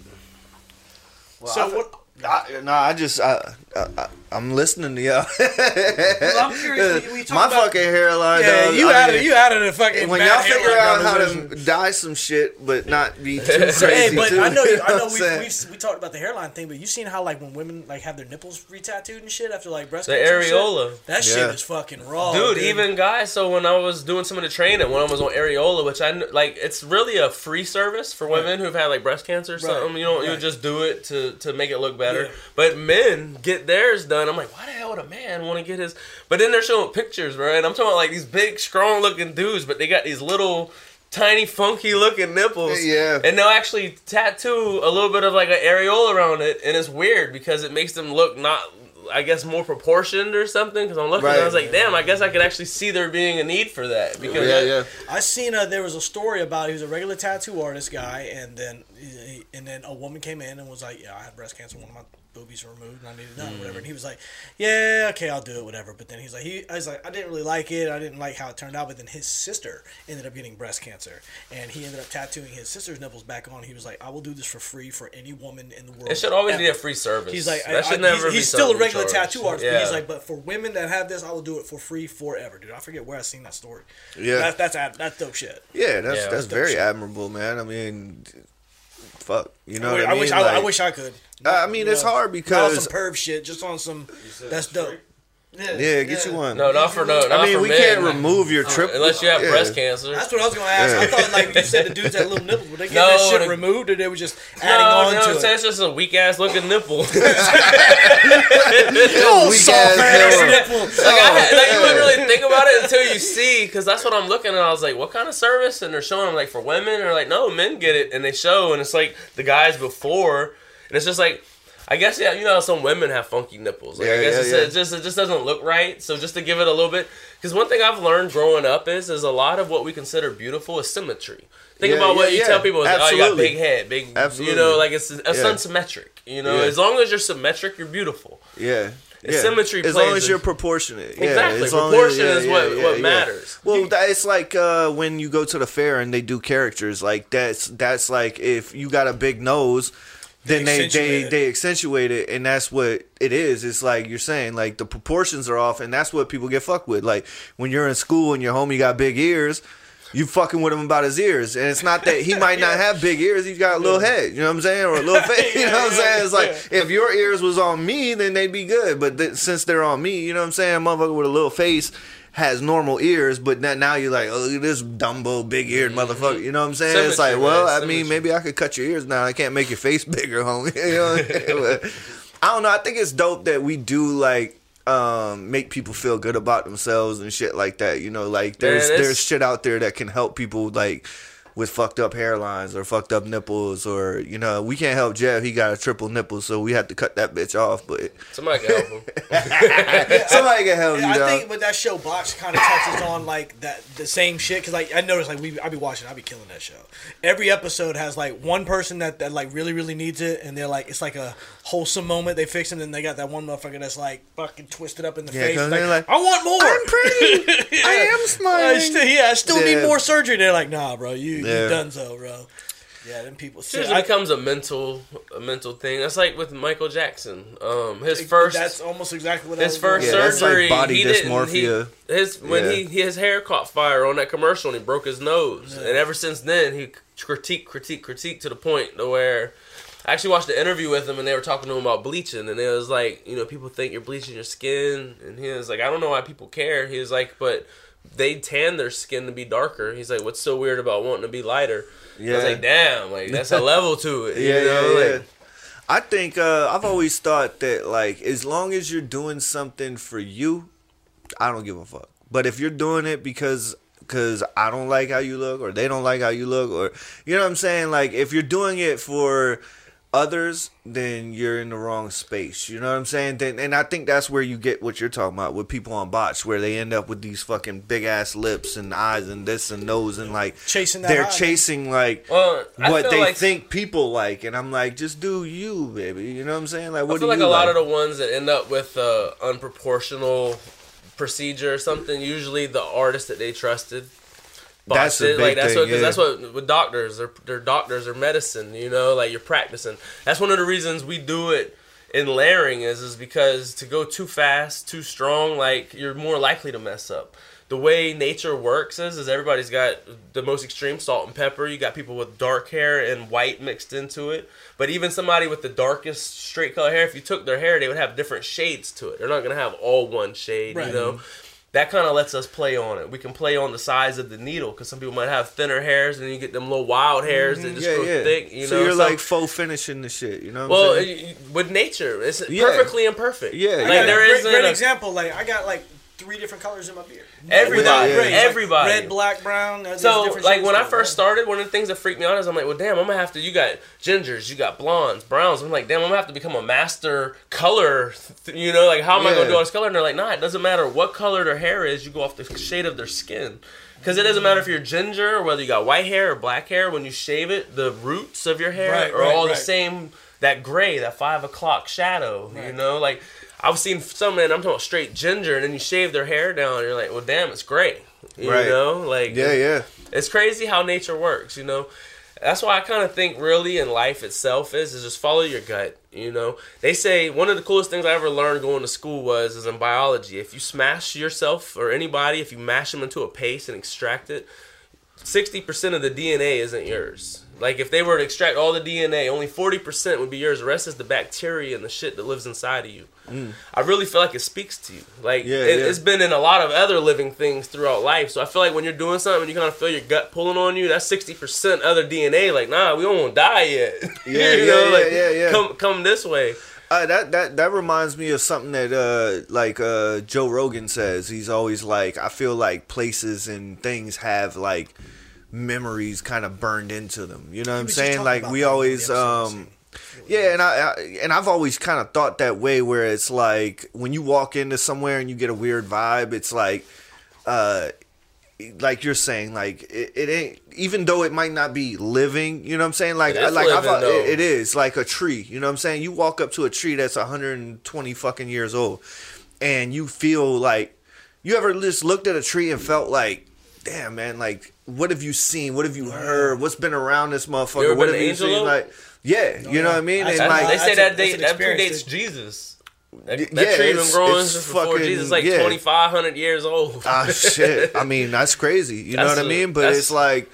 [SPEAKER 1] Well,
[SPEAKER 3] So
[SPEAKER 1] I-
[SPEAKER 3] what?
[SPEAKER 1] I, no, I just I, I, I I'm listening to y'all.
[SPEAKER 3] Well, I'm curious. We, we
[SPEAKER 1] My
[SPEAKER 3] about,
[SPEAKER 1] fucking hairline.
[SPEAKER 3] Yeah,
[SPEAKER 1] dog,
[SPEAKER 3] you
[SPEAKER 1] I
[SPEAKER 3] added
[SPEAKER 1] mean,
[SPEAKER 3] you added a fucking.
[SPEAKER 1] When
[SPEAKER 3] bad
[SPEAKER 1] y'all figure out how
[SPEAKER 3] conversation.
[SPEAKER 1] to dye some shit, but not be too crazy.
[SPEAKER 3] Hey, but
[SPEAKER 1] too,
[SPEAKER 3] I know,
[SPEAKER 1] you
[SPEAKER 3] I know,
[SPEAKER 1] I'm
[SPEAKER 3] we
[SPEAKER 1] saying?
[SPEAKER 3] we we talked about the hairline thing, but you seen how like when women like have their nipples re-tattooed and shit after like breast
[SPEAKER 2] The
[SPEAKER 3] cancer and shit?
[SPEAKER 2] areola.
[SPEAKER 3] That shit
[SPEAKER 1] Yeah.
[SPEAKER 3] is fucking raw,
[SPEAKER 2] dude, even guys. So when I was doing some of the training, when I was on areola, which I kn- like, it's really a free service for women who've had like breast cancer or something. You know, you
[SPEAKER 3] right.
[SPEAKER 2] would just do it to to make it look better.
[SPEAKER 3] Yeah.
[SPEAKER 2] But men get theirs done. I'm like, why the hell would a man want to get his? But then they're showing pictures, right? I'm talking about like these big, strong looking dudes, but they got these little. Tiny, funky looking nipples.
[SPEAKER 1] Yeah.
[SPEAKER 2] And they'll actually tattoo a little bit of like an areola around it. And it's weird because it makes them look not, I guess, more proportioned or something. Because I'm looking and I was like, damn, I guess I could actually see there being a need for that. Because
[SPEAKER 1] yeah, yeah.
[SPEAKER 3] I seen a there was a story about he was a regular tattoo artist guy, and then he, and then a woman came in and was like, "Yeah, I had breast cancer. One of my boobies were removed, and I needed done, whatever." Mm. And he was like, "Yeah, okay, I'll do it, whatever." But then he's like, he I was like, I didn't really like it. I didn't like how it turned out. But then his sister ended up getting breast cancer, and he ended up tattooing his sister's nipples back on. He was like, "I will do this for free for any woman in the world."
[SPEAKER 2] It should always
[SPEAKER 3] ever."
[SPEAKER 2] be a free service.
[SPEAKER 3] He's like, I,
[SPEAKER 2] that should
[SPEAKER 3] I-
[SPEAKER 2] never
[SPEAKER 3] he's,
[SPEAKER 2] be
[SPEAKER 3] he's still a regular
[SPEAKER 2] charged.
[SPEAKER 3] tattoo artist,
[SPEAKER 2] Yeah.
[SPEAKER 3] but he's like, but for women that have this, I will do it for free forever, dude. I forget where I seen that story.
[SPEAKER 1] Yeah.
[SPEAKER 3] that, that's ad- that's dope shit.
[SPEAKER 1] Yeah, that's
[SPEAKER 2] Yeah.
[SPEAKER 1] that's
[SPEAKER 3] Dope
[SPEAKER 1] very
[SPEAKER 3] shit.
[SPEAKER 1] admirable, man. I mean, fuck, you know
[SPEAKER 3] I,
[SPEAKER 1] what I,
[SPEAKER 3] I
[SPEAKER 1] mean?
[SPEAKER 3] wish I, I wish I could.
[SPEAKER 1] I mean, it's hard
[SPEAKER 3] not on
[SPEAKER 1] because
[SPEAKER 3] some perv shit, just on some. That's dope.
[SPEAKER 1] Yeah, get you one.
[SPEAKER 2] no, not for no. Not
[SPEAKER 1] I mean,
[SPEAKER 2] for
[SPEAKER 1] we
[SPEAKER 2] men.
[SPEAKER 1] can't remove your uh, trip
[SPEAKER 2] unless you have
[SPEAKER 1] yeah.
[SPEAKER 2] breast cancer.
[SPEAKER 3] That's what I was gonna ask. I thought like you said the dudes had little nipples, were they getting
[SPEAKER 2] No,
[SPEAKER 3] that shit
[SPEAKER 2] the-
[SPEAKER 3] removed, or they were just adding
[SPEAKER 2] no,
[SPEAKER 3] on
[SPEAKER 2] no,
[SPEAKER 3] to
[SPEAKER 2] it's,
[SPEAKER 3] it?
[SPEAKER 2] it's just a weak ass looking nipple.
[SPEAKER 3] Oh,
[SPEAKER 1] Weak ass
[SPEAKER 3] ass
[SPEAKER 1] nipple.
[SPEAKER 3] nipple.
[SPEAKER 2] Like, I had, like you wouldn't really think about it until you see, because that's what I'm looking at. I was like, what kind of service? And they're showing them like for women, and they're like, no, men get it, and they show, and it's like the guys before, and it's just like. I guess yeah, you know how some women have funky nipples. Like, I
[SPEAKER 1] Yeah,
[SPEAKER 2] guess
[SPEAKER 1] yeah,
[SPEAKER 2] it's,
[SPEAKER 1] yeah.
[SPEAKER 2] it just it just doesn't look right. So just to give it a little bit, because one thing I've learned growing up is is a lot of what we consider beautiful is symmetry. Think
[SPEAKER 1] Yeah,
[SPEAKER 2] about what
[SPEAKER 1] yeah,
[SPEAKER 2] you
[SPEAKER 1] yeah.
[SPEAKER 2] tell people is like, oh, you got big head, big,
[SPEAKER 1] Absolutely.
[SPEAKER 2] you know, like it's it's
[SPEAKER 1] Yeah.
[SPEAKER 2] unsymmetric. You know,
[SPEAKER 1] Yeah.
[SPEAKER 2] as long as you're symmetric, you're beautiful.
[SPEAKER 1] Yeah. Yeah.
[SPEAKER 2] symmetry
[SPEAKER 1] As long as you're proportionate. Yeah,
[SPEAKER 2] Exactly.
[SPEAKER 1] as
[SPEAKER 2] Proportion
[SPEAKER 1] as-
[SPEAKER 2] is what- what matters.
[SPEAKER 1] Well, that, it's like uh, when you go to the fair and they do characters. Like that's that's like if you got a big nose, then they
[SPEAKER 3] accentuate
[SPEAKER 1] they,
[SPEAKER 3] it.
[SPEAKER 1] they accentuate it, and that's what it is. It's like you're saying, like the proportions are off, and that's what people get fucked with. Like when you're in school and your homie got big ears. You fucking with him about his ears, and it's not that he might not have big ears. He's got a little head, you know what I'm saying, or a little face. You know what I'm saying? It's like if your ears was on me, then they'd be good. But th- since they're on me, you know what I'm saying? Motherfucker with a little face has normal ears, but now, you're like, oh, look at this Dumbo big eared motherfucker. You know what I'm saying? it's like, well,
[SPEAKER 2] man,
[SPEAKER 1] I mean, maybe I could cut your ears now. I can't make your face bigger, homie. you know what I'm saying? But I don't know. I think it's dope that we do like um make people feel good about themselves and shit like that you know like there's
[SPEAKER 2] it's-
[SPEAKER 1] there's shit out there that can help people like with fucked up hairlines or fucked up nipples or you know we can't help Jeff. He got a triple nipple, so we have to cut that bitch off. But
[SPEAKER 2] Somebody can help him.
[SPEAKER 1] somebody can help you.
[SPEAKER 3] I
[SPEAKER 1] dog.
[SPEAKER 3] think with that show, Botched kind of touches on like that the same shit because like I noticed like we I be watching, I be killing that show. Every episode has like one person that, that like really really needs it, and they're like it's like a wholesome moment. They fix it, and they got that one motherfucker that's like fucking twisted up in the
[SPEAKER 1] Yeah,
[SPEAKER 3] face.
[SPEAKER 1] 'cause
[SPEAKER 3] Like,
[SPEAKER 1] they're like,
[SPEAKER 3] I want more.
[SPEAKER 1] I'm pretty. I am
[SPEAKER 3] I
[SPEAKER 1] smiling.
[SPEAKER 3] still, yeah, I still need more surgery. They're like, nah, bro, you
[SPEAKER 1] Yeah.
[SPEAKER 3] you done so, bro. Yeah, them people.
[SPEAKER 2] It
[SPEAKER 3] Shit,
[SPEAKER 2] usually becomes a mental, a mental thing. That's like with Michael Jackson. Um, his first,
[SPEAKER 3] That's almost exactly what I
[SPEAKER 2] his
[SPEAKER 3] was
[SPEAKER 2] first
[SPEAKER 1] Yeah, that's like
[SPEAKER 2] surgery,
[SPEAKER 1] body
[SPEAKER 2] he didn't.
[SPEAKER 1] dysmorphia.
[SPEAKER 2] He, his when
[SPEAKER 1] Yeah.
[SPEAKER 2] he his hair caught fire on that commercial and he broke his nose, and ever since then he critique, critique, critique to the point to where. I actually watched the interview with him and they were talking to him about bleaching and it was like, you know, people think you're bleaching your skin and he was like, I don't know why people care. He was like, but they tan their skin to be darker. He's like, what's so weird about wanting to be lighter? Yeah. I was like, damn, like that's a level to it.
[SPEAKER 1] Yeah,
[SPEAKER 2] you know?
[SPEAKER 1] yeah, yeah.
[SPEAKER 2] Like,
[SPEAKER 1] I think uh, I've always thought that like as long as you're doing something for you, I don't give a fuck. But if you're doing it because because I don't like how you look or they don't like how you look or you know what I'm saying, like if you're doing it for others, then you're in the wrong space. You know what I'm saying? Then and I think that's where you get what you're talking about with people on Botched, where they end up with these fucking big ass lips and eyes and this and nose and like
[SPEAKER 3] Chasing that
[SPEAKER 1] they're
[SPEAKER 3] eye,
[SPEAKER 1] chasing like
[SPEAKER 2] well,
[SPEAKER 1] what they
[SPEAKER 2] like,
[SPEAKER 1] think people like, and I'm like, just do you, baby. You know what I'm saying? Like, what
[SPEAKER 2] I feel
[SPEAKER 1] do
[SPEAKER 2] like
[SPEAKER 1] you
[SPEAKER 2] a lot
[SPEAKER 1] like?
[SPEAKER 2] of the ones that end up with uh, unproportional procedure or something, usually the artist that they trusted.
[SPEAKER 1] That's the big
[SPEAKER 2] like that's
[SPEAKER 1] thing,
[SPEAKER 2] what
[SPEAKER 1] yeah.
[SPEAKER 2] that's what with doctors they're, they're doctors or medicine you know like you're practicing. That's one of the reasons we do it in layering is is because to go too fast too strong like you're more likely to mess up. The way nature works is is everybody's got the most extreme salt and pepper. You got people with dark hair and white mixed into it. But even somebody with the darkest straight color hair if you took their hair they would have different shades to it. They're not going to have all one shade
[SPEAKER 3] Right.
[SPEAKER 2] you know that kind of lets us play on it. We can play on the size of the needle because some people might have thinner hairs, and you get them little wild hairs that mm-hmm. just
[SPEAKER 1] yeah,
[SPEAKER 2] grow
[SPEAKER 1] yeah.
[SPEAKER 2] thick. You
[SPEAKER 1] so
[SPEAKER 2] know,
[SPEAKER 1] you're
[SPEAKER 2] so-
[SPEAKER 1] like faux finishing the shit. You know what
[SPEAKER 2] well,
[SPEAKER 1] I'm saying?
[SPEAKER 2] y- y- with nature, it's
[SPEAKER 1] Yeah.
[SPEAKER 2] perfectly imperfect.
[SPEAKER 1] Yeah,
[SPEAKER 2] like
[SPEAKER 1] yeah.
[SPEAKER 2] there
[SPEAKER 3] great, great
[SPEAKER 2] a-
[SPEAKER 3] example. Like I got like three different colors in my beard.
[SPEAKER 2] Everybody,
[SPEAKER 1] Yeah, yeah.
[SPEAKER 3] Like,
[SPEAKER 2] everybody.
[SPEAKER 3] red, black, brown.
[SPEAKER 2] So, like when I first started, one of the things that freaked me out is I'm like, well, damn, I'm gonna have to. You got gingers, you got blondes, browns. I'm like, damn, I'm gonna have to become a master color. th- You know, like how am I gonna do all this color? And they're like, nah, it doesn't matter what color their hair is. You go off the shade of their skin. Because it doesn't matter if you're ginger or whether you got white hair or black hair. When you shave it, the roots of your hair
[SPEAKER 3] Right,
[SPEAKER 2] are
[SPEAKER 3] right,
[SPEAKER 2] all the same. That gray, that five o'clock shadow. You know, like I've seen some men. I'm talking about straight ginger, and then you shave their hair down, and you're like, well, damn, it's gray. You
[SPEAKER 1] Right.
[SPEAKER 2] know, like
[SPEAKER 1] yeah, yeah.
[SPEAKER 2] it's crazy how nature works, you know. That's why I kind of think really in life itself is is just follow your gut. You know, they say one of the coolest things I ever learned going to school was is in biology. If you smash yourself or anybody, if you mash them into a paste and extract it, sixty percent of the DNA isn't yours. Like if they were to extract all the DNA, only forty percent would be yours. The rest is the bacteria and the shit that lives inside of you. I really feel like it speaks to you. Like
[SPEAKER 1] Yeah,
[SPEAKER 2] it,
[SPEAKER 1] yeah.
[SPEAKER 2] it's been in a lot of other living things throughout life. So I feel like when you're doing something, and you kind of feel your gut pulling on you. That's sixty percent other DNA. Like nah, we don't want to die yet.
[SPEAKER 1] Yeah,
[SPEAKER 2] you
[SPEAKER 1] yeah,
[SPEAKER 2] know,
[SPEAKER 1] yeah,
[SPEAKER 2] like,
[SPEAKER 1] yeah, yeah.
[SPEAKER 2] Come come this way.
[SPEAKER 1] Uh, that that that reminds me of something that uh like uh Joe Rogan says. He's always like, I feel like places and things have like memories kind of burned into them. You know what I'm saying? Like we
[SPEAKER 3] that in the
[SPEAKER 1] always um yeah, and I, I and I've always kind of thought that way where it's like when you walk into somewhere and you get a weird vibe, it's like uh like you're saying like it, it ain't even though it might not be living you know what i'm saying? Like
[SPEAKER 2] It is
[SPEAKER 1] like I've,
[SPEAKER 2] living,
[SPEAKER 1] it, it is like a tree you know what i'm saying? You walk up to a tree that's 120 fucking years old and you feel like you ever just looked at a tree and felt like damn man like what have you seen? What have you heard? What's been around this
[SPEAKER 2] You
[SPEAKER 1] motherfucker
[SPEAKER 2] ever
[SPEAKER 1] what
[SPEAKER 2] been
[SPEAKER 1] have
[SPEAKER 2] to
[SPEAKER 1] you seen? Like yeah you know what i mean?
[SPEAKER 3] That's-
[SPEAKER 1] and
[SPEAKER 2] That's-
[SPEAKER 1] like
[SPEAKER 2] they say that date
[SPEAKER 3] that's
[SPEAKER 2] that predates
[SPEAKER 3] dude.
[SPEAKER 2] Jesus. That,
[SPEAKER 1] Y-
[SPEAKER 2] that
[SPEAKER 1] yeah,
[SPEAKER 2] tree been growing
[SPEAKER 1] it's
[SPEAKER 2] since before
[SPEAKER 1] fucking-
[SPEAKER 2] Jesus, like
[SPEAKER 1] yeah.
[SPEAKER 2] 2,500 years old.
[SPEAKER 1] ah shit. I mean that's crazy. You know what i
[SPEAKER 2] a-
[SPEAKER 1] mean? But it's like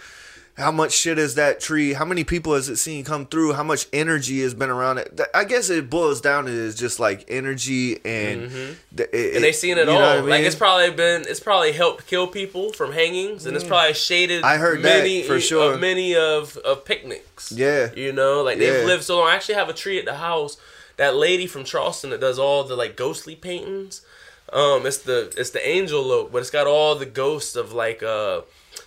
[SPEAKER 1] how much shit is that tree how many people has it seen come through how much energy has been around it i guess it boils down to is just like energy and the- it-
[SPEAKER 2] and they've seen it all.
[SPEAKER 1] what I
[SPEAKER 2] Like it's probably been, it's probably helped kill people from hangings, and it's probably shaded.
[SPEAKER 1] I heard that,
[SPEAKER 2] many
[SPEAKER 1] for sure.
[SPEAKER 2] Of many of of picnics.
[SPEAKER 1] Yeah.
[SPEAKER 2] you know, like they've
[SPEAKER 1] Yeah.
[SPEAKER 2] lived so long. I actually have a tree at the house. That lady from Charleston that does all the like ghostly paintings. Um, it's the it's the angel oak, but it's got all the ghosts of like uh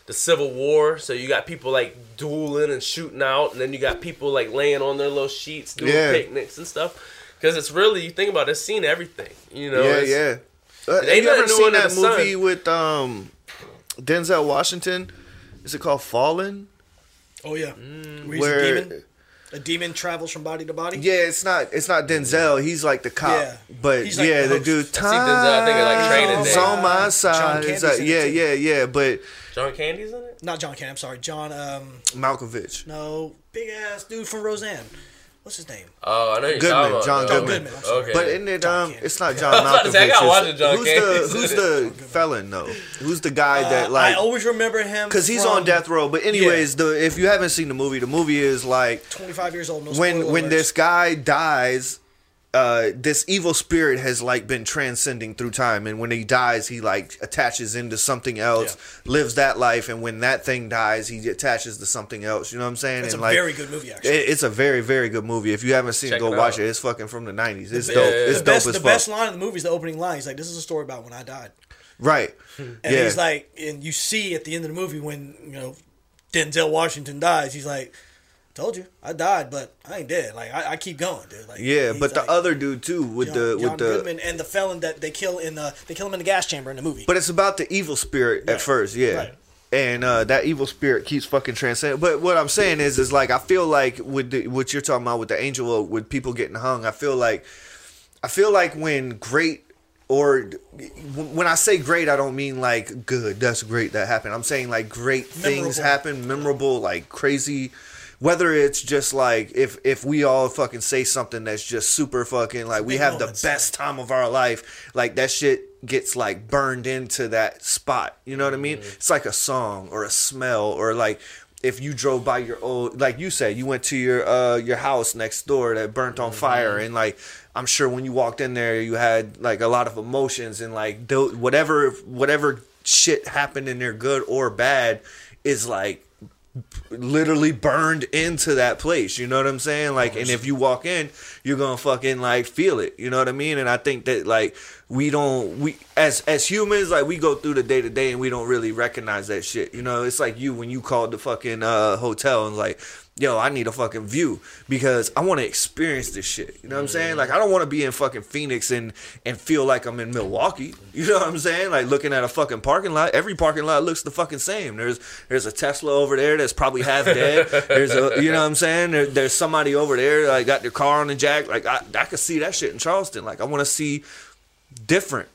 [SPEAKER 2] the Civil War. So you got people like dueling and shooting out, and then you got people like laying on their little sheets doing
[SPEAKER 1] Yeah.
[SPEAKER 2] picnics and stuff. Because it's really you think about it, it's seen everything. You know,
[SPEAKER 1] yeah,
[SPEAKER 2] it's-
[SPEAKER 1] yeah. Uh, have you ever seen that
[SPEAKER 2] the sun.
[SPEAKER 1] movie with um, Denzel Washington? Is it called Fallen?
[SPEAKER 3] Oh yeah,
[SPEAKER 2] Mm.
[SPEAKER 3] where he's
[SPEAKER 1] Where
[SPEAKER 3] a demon. Travels from body to body.
[SPEAKER 1] yeah, it's not it's not Denzel. He's like the cop,
[SPEAKER 3] Yeah.
[SPEAKER 1] but
[SPEAKER 3] like
[SPEAKER 1] yeah,
[SPEAKER 3] the
[SPEAKER 1] the
[SPEAKER 3] host.
[SPEAKER 1] dude.
[SPEAKER 2] I see Denzel, I think, at, like, Training
[SPEAKER 1] Time's
[SPEAKER 2] Day.
[SPEAKER 1] on my side.
[SPEAKER 3] Candy's
[SPEAKER 1] like, yeah, yeah, yeah. But
[SPEAKER 2] John Candy's in it.
[SPEAKER 3] Not John Candy. I'm sorry, John. Um,
[SPEAKER 1] Malkovich.
[SPEAKER 3] no, big ass dude from Roseanne. What's his name?
[SPEAKER 2] Oh, I know you're
[SPEAKER 1] Goodman,
[SPEAKER 2] about.
[SPEAKER 1] John Goodman.
[SPEAKER 3] Goodman.
[SPEAKER 2] Okay.
[SPEAKER 1] But isn't it um?
[SPEAKER 3] Candy.
[SPEAKER 1] It's not John
[SPEAKER 2] I was about to say,
[SPEAKER 1] Malkovich.
[SPEAKER 2] gotta watch
[SPEAKER 1] It's-
[SPEAKER 2] it, John
[SPEAKER 1] who's
[SPEAKER 2] Candy.
[SPEAKER 1] the who's the felon though? Who's the guy that
[SPEAKER 3] Uh,
[SPEAKER 1] like?
[SPEAKER 3] I always remember him
[SPEAKER 1] Because he's
[SPEAKER 3] from
[SPEAKER 1] on death row. But anyways, the if you haven't seen the movie, the movie is like
[SPEAKER 3] 25 years old. No
[SPEAKER 1] when when
[SPEAKER 3] alerts.
[SPEAKER 1] this guy dies uh this evil spirit has like been transcending through time. And when he dies he like attaches into something else lives that life. And when that thing dies he attaches to something else. You know what i'm saying?
[SPEAKER 3] It's a
[SPEAKER 1] like
[SPEAKER 3] very good movie, actually.
[SPEAKER 1] it- it's a very very good movie. If you haven't seen
[SPEAKER 2] Check
[SPEAKER 1] it go
[SPEAKER 2] it
[SPEAKER 1] watch it. It's fucking from the 90s it's
[SPEAKER 3] The-
[SPEAKER 1] dope.
[SPEAKER 2] yeah,
[SPEAKER 1] it's
[SPEAKER 3] the
[SPEAKER 1] dope
[SPEAKER 3] best,
[SPEAKER 1] as
[SPEAKER 3] the
[SPEAKER 1] fuck.
[SPEAKER 3] best line of the movie is the opening line. He's like, "This is a story about when I died,"
[SPEAKER 1] right.
[SPEAKER 3] And
[SPEAKER 1] yeah.
[SPEAKER 3] he's like, and you see at the end of the movie when you know Denzel Washington dies, he's like, "Told you, I died, but I ain't dead. Like I, I keep going, dude." Like
[SPEAKER 1] yeah but the
[SPEAKER 3] like,
[SPEAKER 1] other dude too with
[SPEAKER 3] John,
[SPEAKER 1] the
[SPEAKER 3] John
[SPEAKER 1] the
[SPEAKER 3] Goodman and the felon that they kill in the they kill him in the gas chamber in the movie.
[SPEAKER 1] But it's about the evil spirit at
[SPEAKER 3] Right.
[SPEAKER 1] first, yeah.
[SPEAKER 3] Right.
[SPEAKER 1] And uh, that evil spirit keeps fucking transcending. But what I'm saying is, is like I feel like with the, what you're talking about with the angel, with people getting hung, I feel like, I feel like when great or when I say great, I don't mean like good. That's great that happened. I'm saying like great things happen, memorable, like crazy. Whether it's just like if if we all fucking say something that's just super fucking like we have the best time of our life, like that shit gets like burned into that spot. You know what I mean? It's like a song or a smell or like if you drove by your old like you said, you went to your uh your house next door that burnt on fire and like I'm sure when you walked in there you had like a lot of emotions and like whatever whatever shit happened in there good or bad is like literally burned into that place. You know what I'm saying? Like, and if you walk in, you're gonna fucking like feel it. You know what I mean? And I think that like we don't we as as humans like we go through the day to day and we don't really recognize that shit. You know, it's like you when you called the fucking uh, hotel and like. Yo, I need a fucking view because I want to experience this shit. You know what I'm saying? Like, I don't want to be in fucking Phoenix and and feel like I'm in Milwaukee. You know what I'm saying? Like looking at a fucking parking lot. Every parking lot looks the fucking same. There's there's a Tesla over there that's probably half dead. There's a you know what I'm saying? There, there's somebody over there like got their car on the jack. Like I I could see that shit in Charleston. Like I want to see different.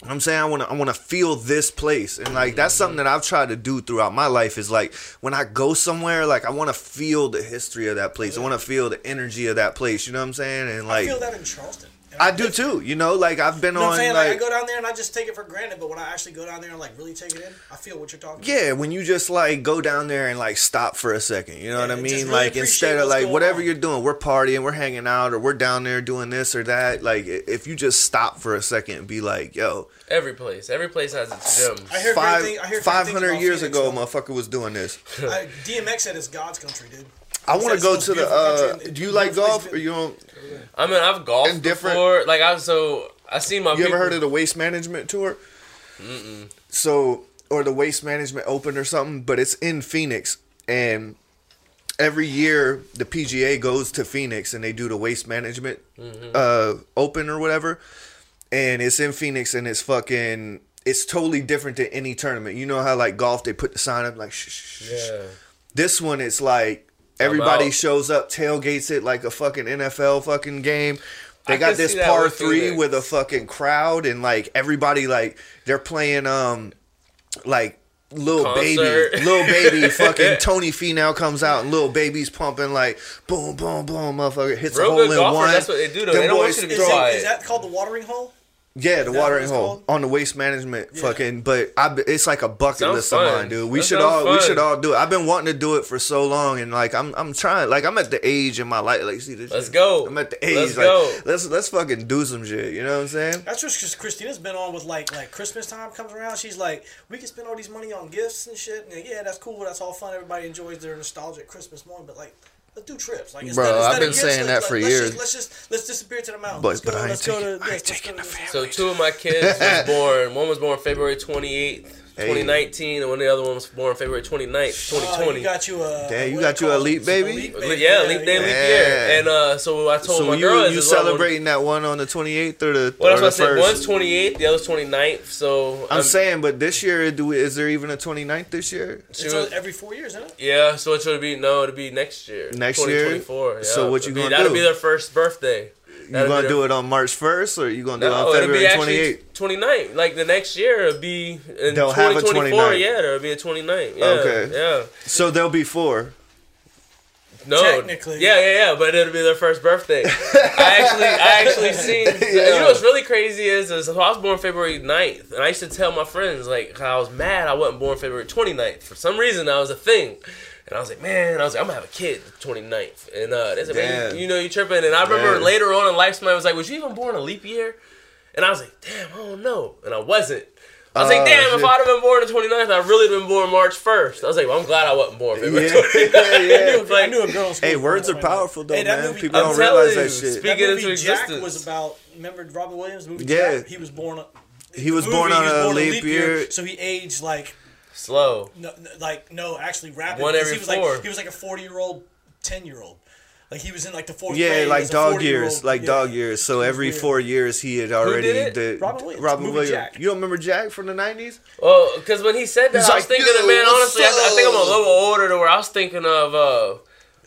[SPEAKER 1] You know what I'm saying? I want to I want to feel this place. And like that's something that I've tried to do throughout my life is like when I go somewhere like I want to feel the history of that place. I want to feel the energy of that place. You know what I'm saying? And
[SPEAKER 3] I
[SPEAKER 1] like
[SPEAKER 3] feel that in Charleston. And
[SPEAKER 1] I do too you know like I've been
[SPEAKER 3] You know what
[SPEAKER 1] on
[SPEAKER 3] I'm saying? Like,
[SPEAKER 1] like
[SPEAKER 3] I go down there and I just take it for granted, but when I actually go down there and like really take it in, I feel what you're talking. about.
[SPEAKER 1] Yeah, when you just like go down there and like stop for a second, you know
[SPEAKER 3] Yeah,
[SPEAKER 1] what I mean?
[SPEAKER 3] really
[SPEAKER 1] like instead of like whatever
[SPEAKER 3] on.
[SPEAKER 1] you're doing, we're partying, we're hanging out, or we're down there doing this or that. Like if you just stop for a second and be like, "Yo,
[SPEAKER 2] Every place, every place has its gems.
[SPEAKER 3] I hear
[SPEAKER 1] five
[SPEAKER 3] great thing, I hear great
[SPEAKER 1] five
[SPEAKER 3] things
[SPEAKER 1] hundred
[SPEAKER 3] about
[SPEAKER 1] years
[SPEAKER 3] Phoenix,
[SPEAKER 1] ago,
[SPEAKER 3] though.
[SPEAKER 1] motherfucker was doing this."
[SPEAKER 3] I, DMX said it's God's country, dude.
[SPEAKER 1] I want to go to
[SPEAKER 3] the
[SPEAKER 1] the. uh
[SPEAKER 3] beautiful country in-
[SPEAKER 1] Do you like golf or you don't?
[SPEAKER 2] I mean, I've golfed
[SPEAKER 1] And different-
[SPEAKER 2] before. Like I so I seen my.
[SPEAKER 1] You ever heard of the Waste Management Tour? So, or the Waste Management Open or something, but it's in Phoenix, and every year the PGA goes to Phoenix and they do the Waste Management uh, Open or whatever, and it's in Phoenix and it's fucking. It's totally different than any tournament. You know how like golf they put the sign up like shh, shh, shh, shh.
[SPEAKER 2] Yeah.
[SPEAKER 1] This one it's like everybody
[SPEAKER 2] out.
[SPEAKER 1] shows up, tailgates it like a fucking NFL fucking game. They
[SPEAKER 2] I
[SPEAKER 1] got this par
[SPEAKER 2] with
[SPEAKER 1] three
[SPEAKER 2] Phoenix.
[SPEAKER 1] with a fucking crowd and like everybody like they're playing um like little
[SPEAKER 2] Concert.
[SPEAKER 1] baby, Lil Baby, fucking Tony Finau comes out and Lil Baby's pumping like boom, boom, boom, motherfucker hits
[SPEAKER 2] Real
[SPEAKER 1] a
[SPEAKER 2] good
[SPEAKER 1] hole in
[SPEAKER 2] golfers,
[SPEAKER 1] one.
[SPEAKER 2] that's what they do, though.
[SPEAKER 1] Them
[SPEAKER 2] They don't want
[SPEAKER 1] boys
[SPEAKER 2] you to be
[SPEAKER 3] Is,
[SPEAKER 1] throw-
[SPEAKER 2] quiet.
[SPEAKER 3] is that called the watering hole?
[SPEAKER 1] Yeah, the watering hole
[SPEAKER 3] called?
[SPEAKER 1] on the waste management
[SPEAKER 3] Yeah.
[SPEAKER 1] fucking. But I, it's like a bucket
[SPEAKER 2] Sounds
[SPEAKER 1] list of
[SPEAKER 2] fun.
[SPEAKER 1] mine, dude. We
[SPEAKER 2] That
[SPEAKER 1] should
[SPEAKER 2] sounds
[SPEAKER 1] all we should all do it. I've been wanting to do it for so long, and like I'm I'm trying. Like I'm at the age in my life. Like see this.
[SPEAKER 2] Let's
[SPEAKER 1] shit?
[SPEAKER 2] go.
[SPEAKER 1] I'm at the age.
[SPEAKER 2] Let's
[SPEAKER 1] like,
[SPEAKER 2] go.
[SPEAKER 1] Let's let's fucking do some shit. You know what I'm saying?
[SPEAKER 3] That's just because Christina's been on with like like Christmas time comes around. She's like, we can spend all these money on gifts and shit. And yeah, that's cool. That's all fun. Everybody enjoys their nostalgic Christmas morning. But like, let's do trips. Like,
[SPEAKER 1] Bro,
[SPEAKER 3] instead,
[SPEAKER 1] I've been
[SPEAKER 3] of gifts,
[SPEAKER 1] saying
[SPEAKER 3] let's-
[SPEAKER 1] that for
[SPEAKER 3] let's
[SPEAKER 1] years.
[SPEAKER 3] Just, let's just let's disappear to the mountains.
[SPEAKER 1] But-
[SPEAKER 3] let's
[SPEAKER 1] but I ain't
[SPEAKER 3] let's go to
[SPEAKER 1] I ain't
[SPEAKER 3] this, let's
[SPEAKER 1] taking
[SPEAKER 3] go
[SPEAKER 1] the
[SPEAKER 3] to this.
[SPEAKER 2] So two of my kids was born. One was born February twenty eighth.
[SPEAKER 1] Hey.
[SPEAKER 2] 2019, and when the other one was born February 29th,
[SPEAKER 3] Oh,
[SPEAKER 2] 2020.
[SPEAKER 3] you got you a.
[SPEAKER 1] Damn, you got
[SPEAKER 3] it
[SPEAKER 1] you a
[SPEAKER 3] called?
[SPEAKER 1] leap baby?
[SPEAKER 3] Leap
[SPEAKER 2] yeah, leap day, leap
[SPEAKER 1] Yeah.
[SPEAKER 2] year. And uh, so I told
[SPEAKER 1] So
[SPEAKER 2] my
[SPEAKER 1] you
[SPEAKER 2] girl,
[SPEAKER 1] you
[SPEAKER 2] is this
[SPEAKER 1] celebrating that one on the 28th or the,
[SPEAKER 2] Well,
[SPEAKER 1] or
[SPEAKER 2] that's
[SPEAKER 1] the
[SPEAKER 2] what I said.
[SPEAKER 1] first?
[SPEAKER 2] One's 28th, the other's 29th. So
[SPEAKER 1] I'm saying, but this year, do we, is there even a 29th this year?
[SPEAKER 3] It's
[SPEAKER 2] She was-
[SPEAKER 3] every four years, isn't it?
[SPEAKER 2] Yeah, so it should be no, it'll be next year.
[SPEAKER 1] Next year?
[SPEAKER 2] 2024. Yeah.
[SPEAKER 1] So what you
[SPEAKER 2] It'll be-
[SPEAKER 1] gonna do?
[SPEAKER 2] That'll be their first birthday.
[SPEAKER 1] You
[SPEAKER 2] That'll
[SPEAKER 1] gonna do it on March 1st or you gonna do it
[SPEAKER 2] No,
[SPEAKER 1] on
[SPEAKER 2] it'll be
[SPEAKER 1] February
[SPEAKER 2] actually
[SPEAKER 1] 28th?
[SPEAKER 2] 29th. Like the next year, it'll be in
[SPEAKER 1] They'll have a
[SPEAKER 2] 2024.
[SPEAKER 1] 29th.
[SPEAKER 2] Yeah, there'll be a 29th. Yeah,
[SPEAKER 1] Okay.
[SPEAKER 2] Yeah.
[SPEAKER 1] So there'll be four.
[SPEAKER 2] No.
[SPEAKER 3] Technically.
[SPEAKER 2] Yeah, yeah, yeah. But it'll be their first birthday. I actually, I actually seen. You know what's really crazy is, is so I was born February 9th, and I used to tell my friends like I was mad I wasn't born February 29th. For some reason, that was a thing. And I was like, man, I was like, I'm gonna have a kid the 29th. And uh, they said, man, you, you know, you tripping. And I remember
[SPEAKER 1] Damn.
[SPEAKER 2] later on in life, somebody was like, was you even born a leap year? And I was like, damn, I don't know. And I wasn't. I was
[SPEAKER 1] Oh,
[SPEAKER 2] like, damn, if. I'd have been born the 29th, I'd really been born March 1st. I was like, well, I'm glad I wasn't born February
[SPEAKER 1] Yeah,
[SPEAKER 2] 29th.
[SPEAKER 1] yeah,
[SPEAKER 3] I
[SPEAKER 1] yeah.
[SPEAKER 3] knew, I knew a girl.
[SPEAKER 1] Hey, words are
[SPEAKER 3] born like that.
[SPEAKER 1] powerful though,
[SPEAKER 3] Hey,
[SPEAKER 1] man.
[SPEAKER 3] movie-
[SPEAKER 1] People
[SPEAKER 2] I'm
[SPEAKER 1] don't realize
[SPEAKER 2] you,
[SPEAKER 1] that shit.
[SPEAKER 2] speak-
[SPEAKER 3] That
[SPEAKER 2] Speak
[SPEAKER 3] movie
[SPEAKER 2] into
[SPEAKER 3] Jack was about. Remember Robin Williams movie?
[SPEAKER 1] Yeah.
[SPEAKER 3] Jack? He was born.
[SPEAKER 1] He was
[SPEAKER 3] movie,
[SPEAKER 1] born on
[SPEAKER 3] he was
[SPEAKER 1] a
[SPEAKER 3] born
[SPEAKER 1] leap year.
[SPEAKER 3] so he aged like
[SPEAKER 2] Slow.
[SPEAKER 3] no, no, like no, actually rapid.
[SPEAKER 2] One every
[SPEAKER 3] he was
[SPEAKER 2] four.
[SPEAKER 3] Like, he was like a forty year old, ten year old. Like he was in like the fourth
[SPEAKER 1] Yeah,
[SPEAKER 3] grade
[SPEAKER 1] like dog years, like
[SPEAKER 3] Yeah.
[SPEAKER 1] dog years. So every
[SPEAKER 3] weird.
[SPEAKER 1] four years, he had already
[SPEAKER 2] did it?
[SPEAKER 1] did
[SPEAKER 3] Robin Williams.
[SPEAKER 1] Robin
[SPEAKER 3] Movie
[SPEAKER 1] Williams.
[SPEAKER 3] Jack.
[SPEAKER 1] You don't remember Jack from the nineties?
[SPEAKER 2] Well, because when he said that,
[SPEAKER 1] He's
[SPEAKER 2] I was
[SPEAKER 1] like,
[SPEAKER 2] thinking of man.
[SPEAKER 1] what's
[SPEAKER 2] Honestly, I, I think I'm a little older to where I was thinking of. uh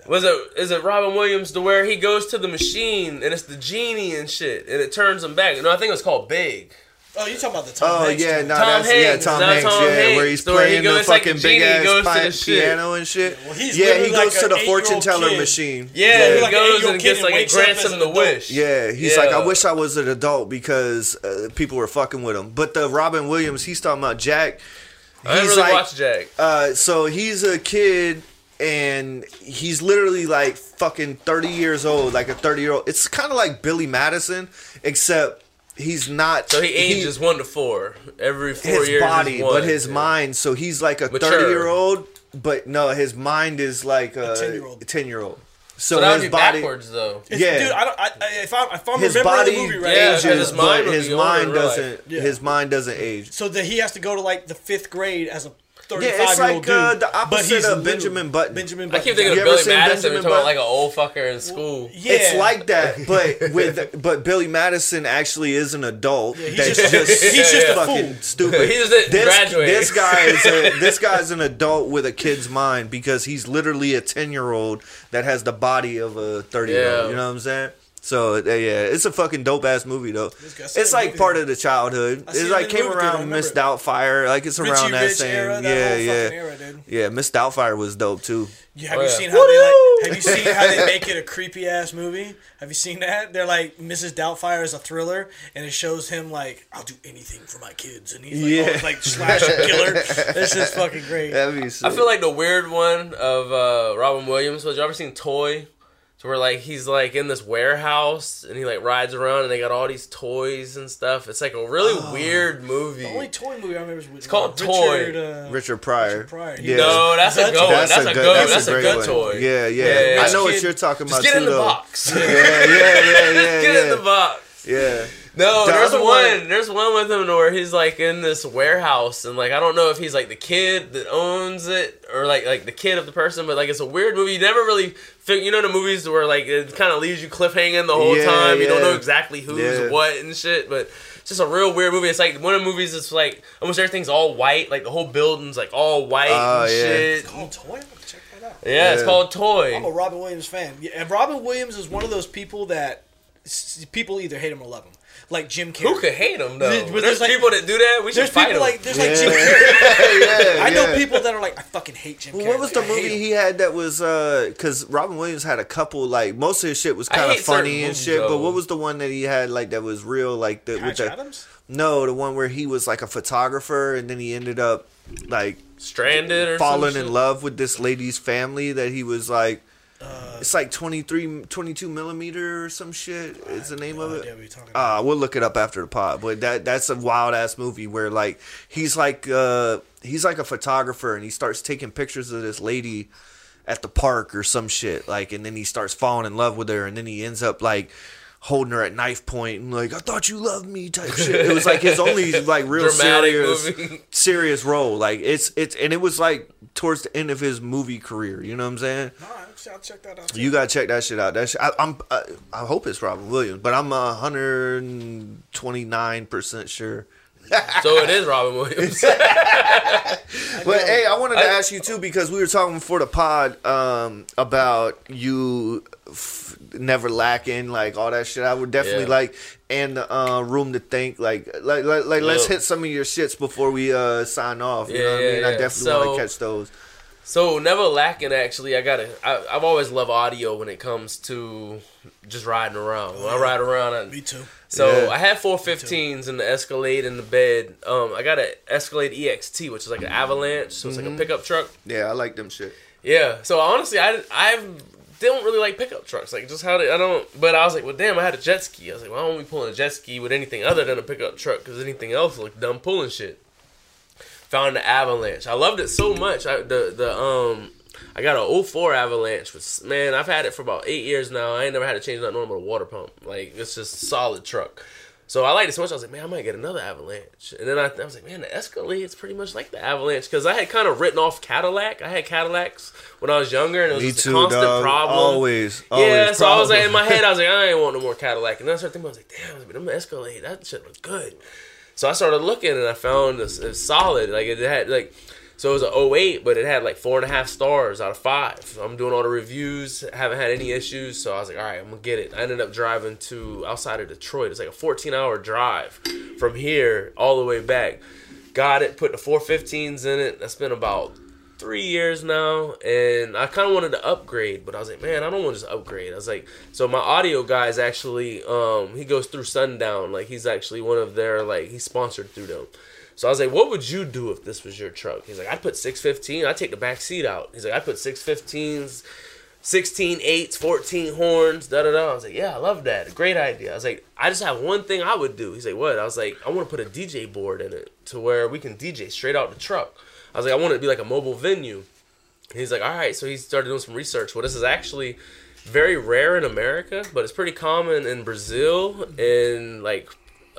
[SPEAKER 2] was it is it Robin Williams to where he goes to the machine and it's the genie and shit and it turns him back? No, I think it was called Big.
[SPEAKER 3] Oh, you talking about the Tom
[SPEAKER 1] Oh
[SPEAKER 3] Hanks
[SPEAKER 1] yeah,
[SPEAKER 3] joint.
[SPEAKER 1] no,
[SPEAKER 2] Tom
[SPEAKER 1] that's
[SPEAKER 2] Hanks,
[SPEAKER 1] yeah, Tom
[SPEAKER 2] not
[SPEAKER 1] Hanks,
[SPEAKER 2] Tom
[SPEAKER 1] yeah,
[SPEAKER 2] Hanks,
[SPEAKER 1] where he's
[SPEAKER 2] the where he
[SPEAKER 1] playing the
[SPEAKER 2] goes like
[SPEAKER 1] fucking big ass pi-
[SPEAKER 2] the shit.
[SPEAKER 1] piano and shit.
[SPEAKER 3] Well, he's
[SPEAKER 1] yeah, he
[SPEAKER 3] literally
[SPEAKER 1] goes
[SPEAKER 3] like
[SPEAKER 1] to the fortune teller
[SPEAKER 3] kid.
[SPEAKER 1] machine.
[SPEAKER 2] Yeah,
[SPEAKER 3] Yeah,
[SPEAKER 2] he
[SPEAKER 3] like an
[SPEAKER 2] goes
[SPEAKER 3] eight-year-old
[SPEAKER 2] and
[SPEAKER 3] kid
[SPEAKER 2] gets
[SPEAKER 3] and
[SPEAKER 2] like it grants
[SPEAKER 3] as
[SPEAKER 2] him the wish.
[SPEAKER 1] Yeah, he's like, I wish I was an adult because uh, people were fucking with him. But the Robin Williams, he's talking about Jack.
[SPEAKER 2] I didn't really
[SPEAKER 1] like,
[SPEAKER 2] watch Jack.
[SPEAKER 1] uh, so he's a kid and he's literally like fucking 30 years old, like a 30 year old. It's kind of like Billy Madison, except he's not.
[SPEAKER 2] So he ages one to four every four
[SPEAKER 1] his
[SPEAKER 2] years.
[SPEAKER 1] body,
[SPEAKER 2] is one.
[SPEAKER 1] but his
[SPEAKER 2] Yeah.
[SPEAKER 1] mind. So he's like a
[SPEAKER 2] Mature.
[SPEAKER 1] 30 year old, but no, his mind is like a
[SPEAKER 3] 10-year-old.
[SPEAKER 1] 10 year old.
[SPEAKER 2] So
[SPEAKER 1] So,
[SPEAKER 2] that would
[SPEAKER 1] his
[SPEAKER 2] be
[SPEAKER 1] body.
[SPEAKER 2] backwards though.
[SPEAKER 3] It's-
[SPEAKER 1] Yeah.
[SPEAKER 3] dude. I don't. I, I, if I'm if I'm
[SPEAKER 1] His
[SPEAKER 3] remembering
[SPEAKER 1] body
[SPEAKER 3] the movie right,
[SPEAKER 2] Yeah,
[SPEAKER 3] now,
[SPEAKER 2] 'cause
[SPEAKER 1] ages,
[SPEAKER 2] his
[SPEAKER 1] but
[SPEAKER 2] mind would
[SPEAKER 1] his mind
[SPEAKER 2] in real life.
[SPEAKER 1] doesn't.
[SPEAKER 3] Yeah.
[SPEAKER 1] His mind doesn't age.
[SPEAKER 3] so that he has to go to like the fifth grade as a
[SPEAKER 1] Yeah, it's
[SPEAKER 3] year
[SPEAKER 1] like
[SPEAKER 3] old
[SPEAKER 1] uh,
[SPEAKER 3] dude.
[SPEAKER 1] the
[SPEAKER 3] but
[SPEAKER 1] opposite
[SPEAKER 3] he's
[SPEAKER 1] of Benjamin Button.
[SPEAKER 3] Benjamin Button.
[SPEAKER 2] I keep thinking
[SPEAKER 1] You
[SPEAKER 2] of
[SPEAKER 1] ever
[SPEAKER 2] Billy
[SPEAKER 1] seen
[SPEAKER 2] Madison.
[SPEAKER 1] Benjamin
[SPEAKER 2] We're talking about like an old fucker in school.
[SPEAKER 3] Yeah.
[SPEAKER 1] It's like that, but with but Billy Madison actually is an adult
[SPEAKER 3] he's
[SPEAKER 1] that's
[SPEAKER 3] just-
[SPEAKER 1] just,
[SPEAKER 3] he's just a
[SPEAKER 1] fucking
[SPEAKER 3] fool.
[SPEAKER 1] stupid.
[SPEAKER 2] He just didn't
[SPEAKER 1] this,
[SPEAKER 2] graduate.
[SPEAKER 1] This guy is a, this guy's an adult with a kid's mind because he's literally a ten year old that has the body of a 30 year old. You know what I'm saying? So yeah, it's a fucking dope ass movie though. It's like
[SPEAKER 3] movie.
[SPEAKER 1] part of the childhood. It's
[SPEAKER 3] it
[SPEAKER 1] like came
[SPEAKER 3] movie theater, I
[SPEAKER 1] around
[SPEAKER 3] remember
[SPEAKER 1] Miss. Doubtfire. Like it's around
[SPEAKER 3] Richie
[SPEAKER 1] that
[SPEAKER 3] Rich
[SPEAKER 1] same.
[SPEAKER 3] era, that
[SPEAKER 1] yeah, yeah,
[SPEAKER 3] era, dude.
[SPEAKER 1] yeah. Miss Doubtfire was dope too.
[SPEAKER 3] You, have
[SPEAKER 2] Oh,
[SPEAKER 3] you
[SPEAKER 2] yeah.
[SPEAKER 3] seen how they like? Have you seen how they make it a creepy ass movie? Have you seen that? They're like Mrs. Doubtfire is a thriller, and it shows him like I'll do anything for my kids, and he's like,
[SPEAKER 1] Yeah.
[SPEAKER 3] always, like slasher killer. This is fucking great.
[SPEAKER 1] That'd be sick.
[SPEAKER 2] I feel like the weird one of uh, Robin Williams was you ever seen Toy? To where like he's like in this warehouse and he like rides around and they got all these toys and stuff. It's like a really weird movie.
[SPEAKER 3] The only toy movie I remember is with
[SPEAKER 2] called
[SPEAKER 3] Richard,
[SPEAKER 2] Toy.
[SPEAKER 3] Uh,
[SPEAKER 1] Richard Pryor.
[SPEAKER 3] Richard Pryor.
[SPEAKER 1] Yeah.
[SPEAKER 2] No, that's a good one.
[SPEAKER 1] That's,
[SPEAKER 2] That's,
[SPEAKER 1] a
[SPEAKER 2] a
[SPEAKER 1] good.
[SPEAKER 2] good.
[SPEAKER 1] That's,
[SPEAKER 2] That's
[SPEAKER 1] a
[SPEAKER 2] a
[SPEAKER 1] great
[SPEAKER 2] good
[SPEAKER 1] one.
[SPEAKER 2] toy.
[SPEAKER 1] Yeah, yeah.
[SPEAKER 2] Yeah,
[SPEAKER 1] I
[SPEAKER 2] rich
[SPEAKER 1] know what you're talking about.
[SPEAKER 2] Just
[SPEAKER 1] about
[SPEAKER 2] get
[SPEAKER 1] too,
[SPEAKER 2] in the
[SPEAKER 1] though.
[SPEAKER 2] box.
[SPEAKER 1] Yeah, yeah, yeah, yeah,
[SPEAKER 2] Get
[SPEAKER 1] yeah.
[SPEAKER 2] in the box.
[SPEAKER 1] Yeah.
[SPEAKER 2] No,
[SPEAKER 1] The
[SPEAKER 2] there's one,
[SPEAKER 1] one-
[SPEAKER 2] There's one with him where he's like in this warehouse and like I don't know if he's like the kid that owns it or like like the kid of the person, but like it's a weird movie. You never really fig- you know the movies where like it kind of leaves you cliffhanging the whole
[SPEAKER 1] Yeah,
[SPEAKER 2] time. You don't know exactly who's
[SPEAKER 1] Yeah.
[SPEAKER 2] what and shit, but. It's just a real weird movie. It's like one of the movies. It's like almost everything's all white. Like the whole building's like all white
[SPEAKER 1] Oh,
[SPEAKER 2] and
[SPEAKER 1] yeah.
[SPEAKER 2] shit.
[SPEAKER 3] It's called Toy. Check that out.
[SPEAKER 2] Yeah, it's called Toy.
[SPEAKER 3] I'm a Robin Williams fan. Yeah, and Robin Williams is one of those people that people either hate him or love him. Like Jim Carrey.
[SPEAKER 2] Who could hate him though?
[SPEAKER 3] But
[SPEAKER 2] there's,
[SPEAKER 3] there's, like-
[SPEAKER 2] people that do that. We should
[SPEAKER 3] There's
[SPEAKER 2] fight
[SPEAKER 3] people
[SPEAKER 2] them.
[SPEAKER 3] like there's like Jim Carrey.
[SPEAKER 1] yeah,
[SPEAKER 3] I know people that are like I fucking hate Jim Carrey.
[SPEAKER 1] What was the
[SPEAKER 3] I
[SPEAKER 1] movie he had that was uh because Robin Williams had a couple like most of his shit was kind of funny and
[SPEAKER 2] movies,
[SPEAKER 1] shit. But what was the one that he had like that was real like the with
[SPEAKER 3] Patch
[SPEAKER 1] the
[SPEAKER 3] Adams?
[SPEAKER 1] no the one where he was like a photographer and then he ended up like
[SPEAKER 2] Stranded or
[SPEAKER 1] falling in
[SPEAKER 2] shit?
[SPEAKER 1] love with this lady's family that he was like.
[SPEAKER 3] Uh,
[SPEAKER 1] It's like 23, 22 millimeter or some shit. Is the name of it?
[SPEAKER 3] idea what you're talking about.
[SPEAKER 1] Uh, we'll look it up after the pod. But that that's a wild ass movie where like he's like uh he's like a photographer and he starts taking pictures of this lady at the park or some shit like and then he starts falling in love with her and then he ends up like holding her at knife point and like I thought you loved me type shit. It was like his only like real serious
[SPEAKER 2] movie.
[SPEAKER 1] serious role. Like it's it's and it was like towards the end of his movie career. You know what I'm saying?
[SPEAKER 3] All right, I'll check that out.
[SPEAKER 1] You gotta check that shit out. That shit, I, I'm I, I hope it's Robin Williams, but I'm a hundred twenty nine percent sure.
[SPEAKER 2] So it is Robin Williams.
[SPEAKER 1] But hey, I wanted to ask you too because we were talking before the pod um, about you f- never lacking, like all that shit. I would definitely
[SPEAKER 2] Yeah.
[SPEAKER 1] like and uh, room to think, like like like, like let's hit some of your shits before we uh, sign off. You know
[SPEAKER 2] Yeah,
[SPEAKER 1] what I
[SPEAKER 2] yeah,
[SPEAKER 1] mean? I
[SPEAKER 2] yeah.
[SPEAKER 1] definitely want to catch those.
[SPEAKER 2] So never lacking. Actually, I gotta. I, I've always loved audio when it comes to just riding around. When I ride around, I,
[SPEAKER 3] Me too.
[SPEAKER 2] so
[SPEAKER 1] Yeah.
[SPEAKER 2] I had 415s in the Escalade in the bed. Um, I got an Escalade EXT, which is like an Avalanche, so it's
[SPEAKER 1] Mm-hmm.
[SPEAKER 2] like a pickup truck.
[SPEAKER 1] Yeah, I like them shit.
[SPEAKER 2] Yeah. So honestly, I I don't really like pickup trucks. Like just how to, I don't. But I was like, well, damn, I had a jet ski. I was like, why don't we pulling a jet ski with anything other than a pickup truck? Because anything else looked dumb pulling shit. Found the Avalanche. I loved it so much. I the the um. I got an 04 Avalanche, which man, I've had it for about eight years now. I ain't never had to change nothing but water pump. Like it's just solid truck. So I liked it so much. I was like, man, I might get another Avalanche. And then I, I was like, man, the Escalade's pretty much like the Avalanche because I had kind of written off Cadillac. I had Cadillacs when I was younger, and it was
[SPEAKER 1] Me
[SPEAKER 2] just
[SPEAKER 1] too,
[SPEAKER 2] a constant
[SPEAKER 1] dog.
[SPEAKER 2] problem.
[SPEAKER 1] Always, always.
[SPEAKER 2] yeah, so I was like in my head, I was like, I ain't want no more Cadillac. And then I started thinking, I was like, damn, but I was like, them Escalade, that shit looks good. So I started looking, and I found it's solid. Like it had like. So it was an 08, but it had like four and a half stars out of five. So I'm doing all the reviews, haven't had any issues. So I was like, all right, I'm gonna get it. I ended up driving to outside of Detroit. It's like a 14 hour drive from here all the way back. Got it, put the 415s in it. That's been about three years now, and I kind of wanted to upgrade, but I was like, man, I don't want to just upgrade. I was like, so my audio guy is actually, um, he goes through Sundown, like he's actually one of their, like he's sponsored through them. So I was like, what would you do if this was your truck? He's like, I'd put 615, I'd take the back seat out. He's like, I'd put 615s, 16 eights, 14 horns, da da da. I was like, yeah, I love that. Great idea. I was like, I just have one thing I would do. He's like, what? I was like, I want to put a DJ board in it to where we can DJ straight out the truck. I was like, I want it to be like a mobile venue. He's like, all right. So he started doing some research. Well, this is actually very rare in America, but it's pretty common in Brazil and like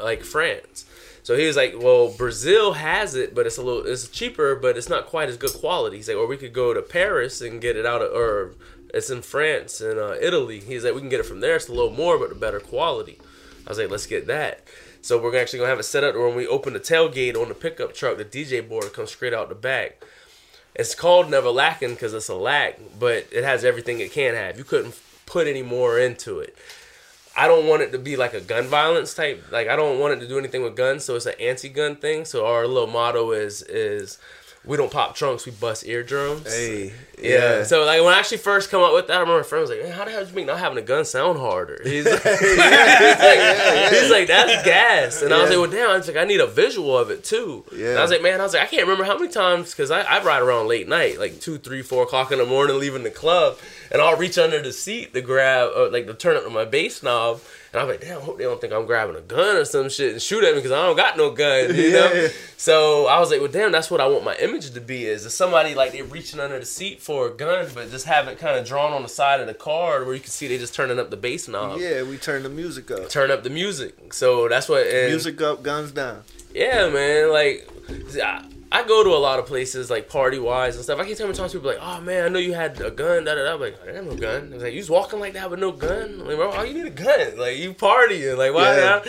[SPEAKER 2] like France. So he was like, well, Brazil has it, but it's a little it's cheaper, but it's not quite as good quality. He's like, or we could go to Paris and get it out of, or it's in France and uh, Italy. He's like, we can get it from there. It's a little more, but a better quality. I was like, let's get that. So we're actually gonna have it set up when we open the tailgate on the pickup truck, the DJ board comes straight out the back. It's called Never Lacking because it's a lack, but it has everything it can have. You couldn't put any more into it. I don't want it to be like a gun violence type. Like I don't want it to do anything with guns, so it's an anti-gun thing. So our little motto is is we don't pop trunks, we bust eardrums.
[SPEAKER 1] Hey,
[SPEAKER 2] Yeah.
[SPEAKER 1] yeah.
[SPEAKER 2] So like when I actually first come up with that, I remember my friend was like, "Man, "How the hell did you make not having a gun sound harder?" He's like, he's, like he's like, "That's gas," and I was like, "Well, damn." I was like, "I need a visual of it too."
[SPEAKER 1] Yeah.
[SPEAKER 2] And I was like, "Man," I was like, "I can't remember how many times because I, I ride around late night, like two, three, four o'clock in the morning, leaving the club, and I'll reach under the seat to grab, or like to turn up to my bass knob." And I'm like, damn, I hope they don't think I'm grabbing a gun or some shit and shoot at me because I don't got no gun, you know? So I was like, well, damn, that's what I want my image to be is, is somebody like they're reaching under the seat for a gun, but just have it kind of drawn on the side of the car where you can see they just turning up the bass knob.
[SPEAKER 1] Yeah, we turn the music up.
[SPEAKER 2] Turn up the music. So that's what. And
[SPEAKER 1] Music up, guns down.
[SPEAKER 2] yeah, man. Like, I, I go to a lot of places, like party wise and stuff. I keep telling talk to people like, "Oh man, I know you had a gun." Da da da. I'm like, I got no gun. I was like, you was walking like that with no gun. I'm like, bro, why you need a gun? Like, you partying? Like, why?
[SPEAKER 1] Yeah.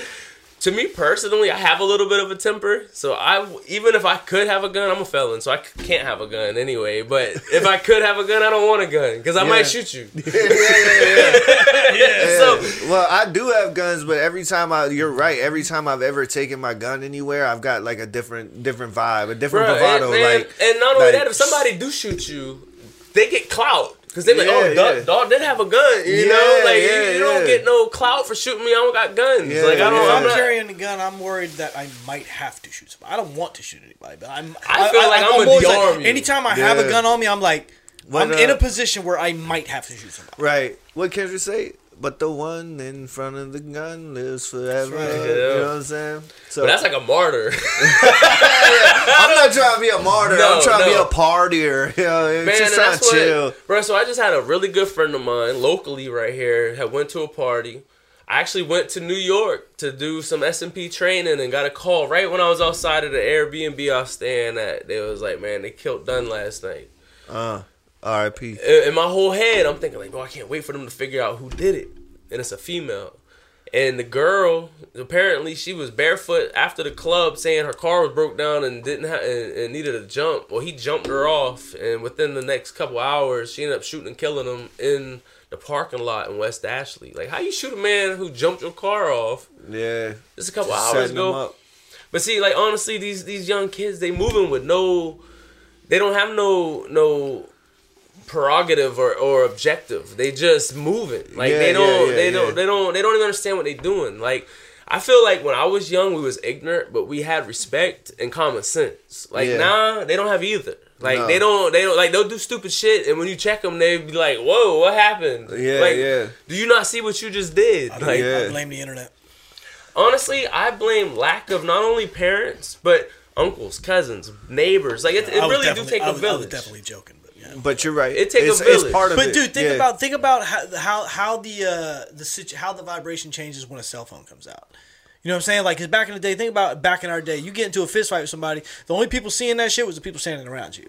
[SPEAKER 2] To me personally, I have a little bit of a temper, so I even if I could have a gun, I'm a felon, so I can't have a gun anyway. But if I could have a gun, I don't want a gun because I
[SPEAKER 1] Yeah.
[SPEAKER 2] might shoot you.
[SPEAKER 1] yeah, yeah, yeah.
[SPEAKER 2] yeah. So
[SPEAKER 1] well, I do have guns, but every time I, you're right. Every time I've ever taken my gun anywhere, I've got like a different, different vibe, a different
[SPEAKER 2] Bruh,
[SPEAKER 1] bravado.
[SPEAKER 2] and, man,
[SPEAKER 1] like,
[SPEAKER 2] and not only
[SPEAKER 1] like-
[SPEAKER 2] that, if somebody do shoot you, they get clout because they be like,
[SPEAKER 1] Yeah,
[SPEAKER 2] "Oh, dog,
[SPEAKER 1] yeah.
[SPEAKER 2] dog did have a gun," you
[SPEAKER 1] Yeah,
[SPEAKER 2] know. Like you,
[SPEAKER 1] yeah,
[SPEAKER 2] you don't get no clout for shooting me. I don't got guns.
[SPEAKER 1] Yeah,
[SPEAKER 2] like I don't.
[SPEAKER 1] Yeah.
[SPEAKER 2] I'm,
[SPEAKER 3] I'm
[SPEAKER 2] not,
[SPEAKER 3] carrying a gun, I'm worried that I might have to shoot somebody. I don't want to shoot anybody, but I'm.
[SPEAKER 2] I feel like I'm gonna
[SPEAKER 3] always like- Anytime I have a gun on me, I'm like,
[SPEAKER 1] When,
[SPEAKER 3] I'm in
[SPEAKER 1] uh,
[SPEAKER 3] a position where I might have to shoot somebody.
[SPEAKER 1] right? What Kendrick say? But the one in front of the gun lives forever.
[SPEAKER 3] right.
[SPEAKER 1] You know what I'm saying? So
[SPEAKER 2] but that's like a martyr.
[SPEAKER 1] I'm not trying to be a martyr.
[SPEAKER 2] No,
[SPEAKER 1] I'm trying to be a partier. You know,
[SPEAKER 2] Man,
[SPEAKER 1] just trying to chill.
[SPEAKER 2] bro. So I just had a really good friend of mine locally right here. Had went to a party. I actually went to New York to do some SMP training and got a call right when I was outside of the Airbnb I was staying at. They was like, man, they killed Dunn last night.
[SPEAKER 1] Uh, R.I.P.
[SPEAKER 2] In my whole head, I'm thinking like, bro, I can't wait for them to figure out who did it, and it's a female. And the girl, apparently, she was barefoot after the club, saying her car was broke down and didn't ha- and, and needed a jump. Well, he jumped her off, and within the next couple hours, she ended up shooting and killing him in the parking lot in West Ashley. Like, how you shoot a man who jumped your car off
[SPEAKER 1] Yeah.
[SPEAKER 2] just a couple
[SPEAKER 1] Just
[SPEAKER 2] hours ago? But see, like honestly, these these young kids, they moving with no, they don't have no no prerogative or, or objective. They just moving. Like
[SPEAKER 1] Yeah,
[SPEAKER 2] they don't
[SPEAKER 1] yeah,
[SPEAKER 2] they
[SPEAKER 1] yeah,
[SPEAKER 2] don't they don't they don't even understand what they're doing. Like I feel like when I was young, we was ignorant, but we had respect and common sense. Like
[SPEAKER 1] Yeah.
[SPEAKER 2] now, they don't have either. Like
[SPEAKER 1] No.
[SPEAKER 2] they don't they don't like they'll do stupid shit, and when you check them, they be like, "Whoa, what happened?"
[SPEAKER 1] Yeah,
[SPEAKER 2] like,
[SPEAKER 1] yeah.
[SPEAKER 2] Do you not see what you just did?
[SPEAKER 3] I,
[SPEAKER 2] Like,
[SPEAKER 1] Yeah.
[SPEAKER 3] I blame the internet.
[SPEAKER 2] honestly, I blame lack of not only parents but uncles, cousins, neighbors. Like it, it really do take
[SPEAKER 3] I
[SPEAKER 2] a
[SPEAKER 3] was, I was
[SPEAKER 2] village.
[SPEAKER 3] definitely joking, but
[SPEAKER 1] you're right.
[SPEAKER 2] It takes a
[SPEAKER 1] it's,
[SPEAKER 2] village.
[SPEAKER 1] It's part of
[SPEAKER 3] But
[SPEAKER 1] it.
[SPEAKER 3] dude, think
[SPEAKER 1] yeah.
[SPEAKER 3] about think about how how, how the uh, the situ- how the vibration changes when a cell phone comes out. You know what I'm saying? Like, 'cause back in the day, think about back in our day. You get into a fist fight with somebody, the only people seeing that shit was the people standing around you.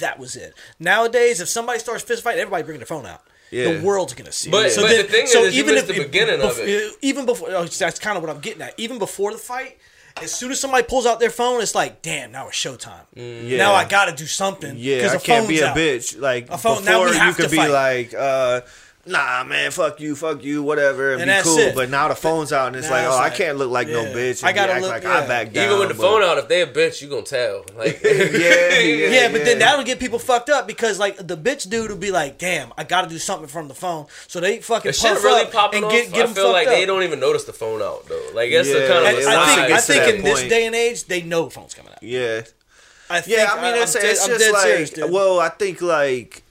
[SPEAKER 3] That was it. Nowadays, if somebody starts fist fighting, everybody bringing their phone out.
[SPEAKER 1] Yeah.
[SPEAKER 3] The world's gonna see.
[SPEAKER 2] But-
[SPEAKER 3] it.
[SPEAKER 2] but the thing is, you missed the beginning of
[SPEAKER 3] bef- Even before, oh, that's kind of what I'm getting at. Even before the fight, as soon as somebody pulls out their phone, it's like, damn, now it's showtime.
[SPEAKER 1] Yeah.
[SPEAKER 3] Now I got to do something.
[SPEAKER 1] Yeah, I can't be a
[SPEAKER 3] out.
[SPEAKER 1] bitch. Like
[SPEAKER 3] A phone- now we
[SPEAKER 1] before, you could
[SPEAKER 3] to
[SPEAKER 1] be
[SPEAKER 3] fight.
[SPEAKER 1] like, uh, "Nah, man, fuck you, fuck you, whatever," and,
[SPEAKER 3] And
[SPEAKER 1] be
[SPEAKER 3] that's
[SPEAKER 1] cool.
[SPEAKER 3] it.
[SPEAKER 1] But now the phone's out, and it's
[SPEAKER 3] Now
[SPEAKER 1] like,
[SPEAKER 3] it's
[SPEAKER 1] "Oh,
[SPEAKER 3] like,
[SPEAKER 1] I can't look like no
[SPEAKER 3] yeah.
[SPEAKER 1] bitch."
[SPEAKER 3] I gotta
[SPEAKER 1] act
[SPEAKER 3] look-
[SPEAKER 1] like
[SPEAKER 3] yeah.
[SPEAKER 1] I back down.
[SPEAKER 2] Even with the
[SPEAKER 1] but-
[SPEAKER 2] phone out, if they a bitch, you gonna tell. Like,
[SPEAKER 1] yeah, yeah,
[SPEAKER 3] Yeah, but then that'll get people fucked up because like the bitch dude will be like, "Damn, I got to do something from the phone," so they fucking
[SPEAKER 2] the
[SPEAKER 3] puff
[SPEAKER 2] really
[SPEAKER 3] up
[SPEAKER 2] popping
[SPEAKER 3] and
[SPEAKER 2] off.
[SPEAKER 3] get get
[SPEAKER 2] I feel like
[SPEAKER 3] up.
[SPEAKER 2] they don't even notice the phone out though. Like that's the kind of
[SPEAKER 1] it-
[SPEAKER 3] I think I think in this day and age they know phone's coming out.
[SPEAKER 1] yeah.
[SPEAKER 3] I think,
[SPEAKER 1] Yeah, I mean, it's,
[SPEAKER 3] I'm
[SPEAKER 1] it's
[SPEAKER 3] dead- I'm
[SPEAKER 1] just
[SPEAKER 3] dead
[SPEAKER 1] like,
[SPEAKER 3] serious, dude.
[SPEAKER 1] well, I think like, th-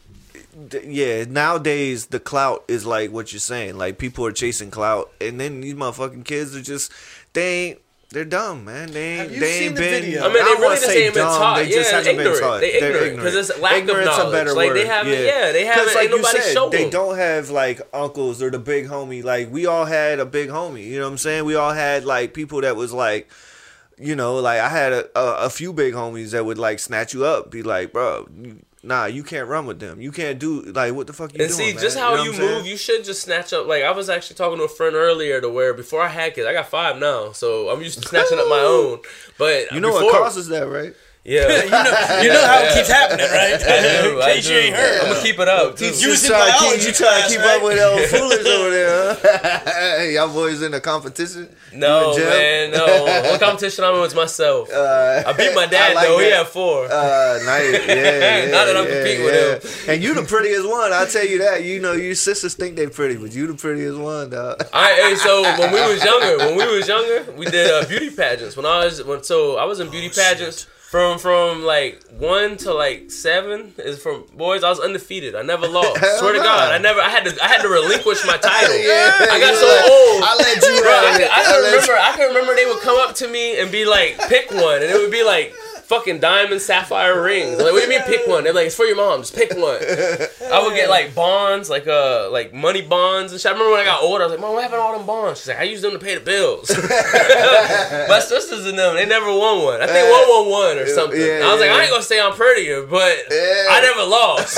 [SPEAKER 1] yeah, nowadays the clout is like what you're saying. Like people are chasing clout, and then these motherfucking kids are just they ain't. They're dumb, man. They ain't.
[SPEAKER 3] Have you
[SPEAKER 1] They
[SPEAKER 3] seen
[SPEAKER 1] ain't
[SPEAKER 3] the
[SPEAKER 1] been.
[SPEAKER 3] video?
[SPEAKER 2] I mean, they
[SPEAKER 1] don't
[SPEAKER 2] really
[SPEAKER 1] wanna
[SPEAKER 2] just
[SPEAKER 1] say
[SPEAKER 2] ain't been
[SPEAKER 1] dumb,
[SPEAKER 2] taught.
[SPEAKER 1] They just
[SPEAKER 2] Yeah,
[SPEAKER 1] haven't been taught.
[SPEAKER 2] They
[SPEAKER 1] They're
[SPEAKER 2] ignorant, 'cause it's lack of knowledge.
[SPEAKER 1] a better
[SPEAKER 2] Like,
[SPEAKER 1] word.
[SPEAKER 2] they haven't- yeah, they
[SPEAKER 1] 'Cause
[SPEAKER 2] haven't-
[SPEAKER 1] Like
[SPEAKER 2] ain't
[SPEAKER 1] you
[SPEAKER 2] nobody
[SPEAKER 1] said,
[SPEAKER 2] show
[SPEAKER 1] they
[SPEAKER 2] them.
[SPEAKER 1] don't have like uncles or the big homie. Like we all had a big homie. You know what I'm saying? We all had like people that was like you know, like I had a, a, a few big homies that would like snatch you up, be like, bro, you, nah, you can't run with them. You can't do like what the fuck you
[SPEAKER 2] And
[SPEAKER 1] doing?
[SPEAKER 2] see,
[SPEAKER 1] man?
[SPEAKER 2] just how
[SPEAKER 1] know
[SPEAKER 2] you,
[SPEAKER 1] I'm saying?
[SPEAKER 2] move, you should just snatch up. Like I was actually talking to a friend earlier, to where before I had kids, I got five now, so I'm used to snatching up my own. But
[SPEAKER 1] You know
[SPEAKER 2] before,
[SPEAKER 1] what causes that, right?
[SPEAKER 2] Yeah,
[SPEAKER 3] you know, you know how it keeps happening, right?
[SPEAKER 2] I do,
[SPEAKER 3] In
[SPEAKER 2] I
[SPEAKER 3] case
[SPEAKER 2] do.
[SPEAKER 3] you ain't heard.
[SPEAKER 2] I'm gonna keep it up. Too.
[SPEAKER 3] You
[SPEAKER 1] You
[SPEAKER 3] was
[SPEAKER 1] trying to keep,
[SPEAKER 3] biology
[SPEAKER 1] you trying to
[SPEAKER 3] class,
[SPEAKER 1] keep
[SPEAKER 3] right?
[SPEAKER 1] up with old foolish over there, huh? Y'all boys in a competition?
[SPEAKER 2] No
[SPEAKER 1] You in jail?
[SPEAKER 2] man, no. One competition I'm in was myself.
[SPEAKER 1] Uh,
[SPEAKER 2] I beat my dad
[SPEAKER 1] like
[SPEAKER 2] though. He had four.
[SPEAKER 1] Uh, nice. Yeah, yeah,
[SPEAKER 2] Not that I'm
[SPEAKER 1] yeah,
[SPEAKER 2] competing
[SPEAKER 1] yeah.
[SPEAKER 2] with him.
[SPEAKER 1] And you the prettiest one. I tell you that. You know, your sisters think they pretty, but you the prettiest one, dog.
[SPEAKER 2] I hey, so when we was younger, when we was younger, we did uh, beauty pageants. When I was when so I was in beauty
[SPEAKER 3] Oh,
[SPEAKER 2] pageants from from like one to like seven is from boys. I was undefeated. I never lost. Swear to. God, I never. I had to I had to relinquish my title.
[SPEAKER 1] Yeah,
[SPEAKER 2] I got so
[SPEAKER 1] like,
[SPEAKER 2] old.
[SPEAKER 1] I let you
[SPEAKER 2] Bro, I can. I can
[SPEAKER 1] I let
[SPEAKER 2] remember. I can remember they would come up to me and be like, "Pick one," and it would be like fucking diamond sapphire rings. Like, what do you mean pick one? They're like, it's for your mom. Just pick one. I would get like bonds, like uh, like money bonds and shit. I remember when I got older, I was like, Mom, what happened to all them bonds? She's like, I used them to pay the bills. My sisters and them, they never won one. I think one won one or something.
[SPEAKER 1] yeah,
[SPEAKER 2] I was like,
[SPEAKER 1] yeah.
[SPEAKER 2] I ain't gonna say I'm prettier, but
[SPEAKER 1] Yeah.
[SPEAKER 2] I never lost.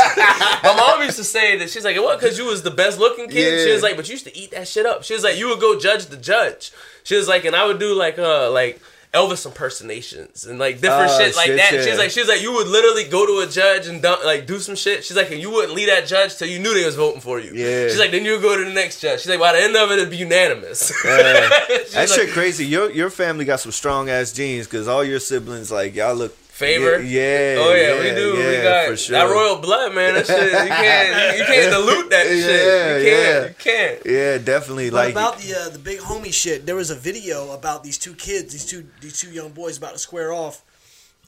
[SPEAKER 2] My mom used to say that she's like, what? Because you was the best looking kid. She was like, but you used to eat that shit up. She was like, you would go judge the judge. She was like, and I would do like uh like. Elvis impersonations and like different
[SPEAKER 1] Oh,
[SPEAKER 2] shit like
[SPEAKER 1] shit,
[SPEAKER 2] that.
[SPEAKER 1] yeah.
[SPEAKER 2] She's like, she's like, you would literally go to a judge and dump, like do some shit. She's like, and you wouldn't leave that judge till you knew they was voting for you.
[SPEAKER 1] Yeah.
[SPEAKER 2] She's like, then you go to the next judge. She's like, by the end of it, it'd be unanimous.
[SPEAKER 1] Yeah. That
[SPEAKER 2] like,
[SPEAKER 1] shit crazy. Your your family got some strong ass genes because all your siblings like y'all look
[SPEAKER 2] Favor?
[SPEAKER 1] Yeah, yeah
[SPEAKER 2] Oh yeah, we do.
[SPEAKER 1] Yeah,
[SPEAKER 2] we got
[SPEAKER 1] for sure.
[SPEAKER 2] that royal blood, man. That shit, you can't, you, you can't dilute that
[SPEAKER 1] Yeah,
[SPEAKER 2] shit. You can't,
[SPEAKER 1] yeah.
[SPEAKER 2] you can't.
[SPEAKER 1] Yeah, definitely.
[SPEAKER 3] But
[SPEAKER 1] like
[SPEAKER 3] about the uh, the big homie shit, there was a video about these two kids, these two these two young boys about to square off,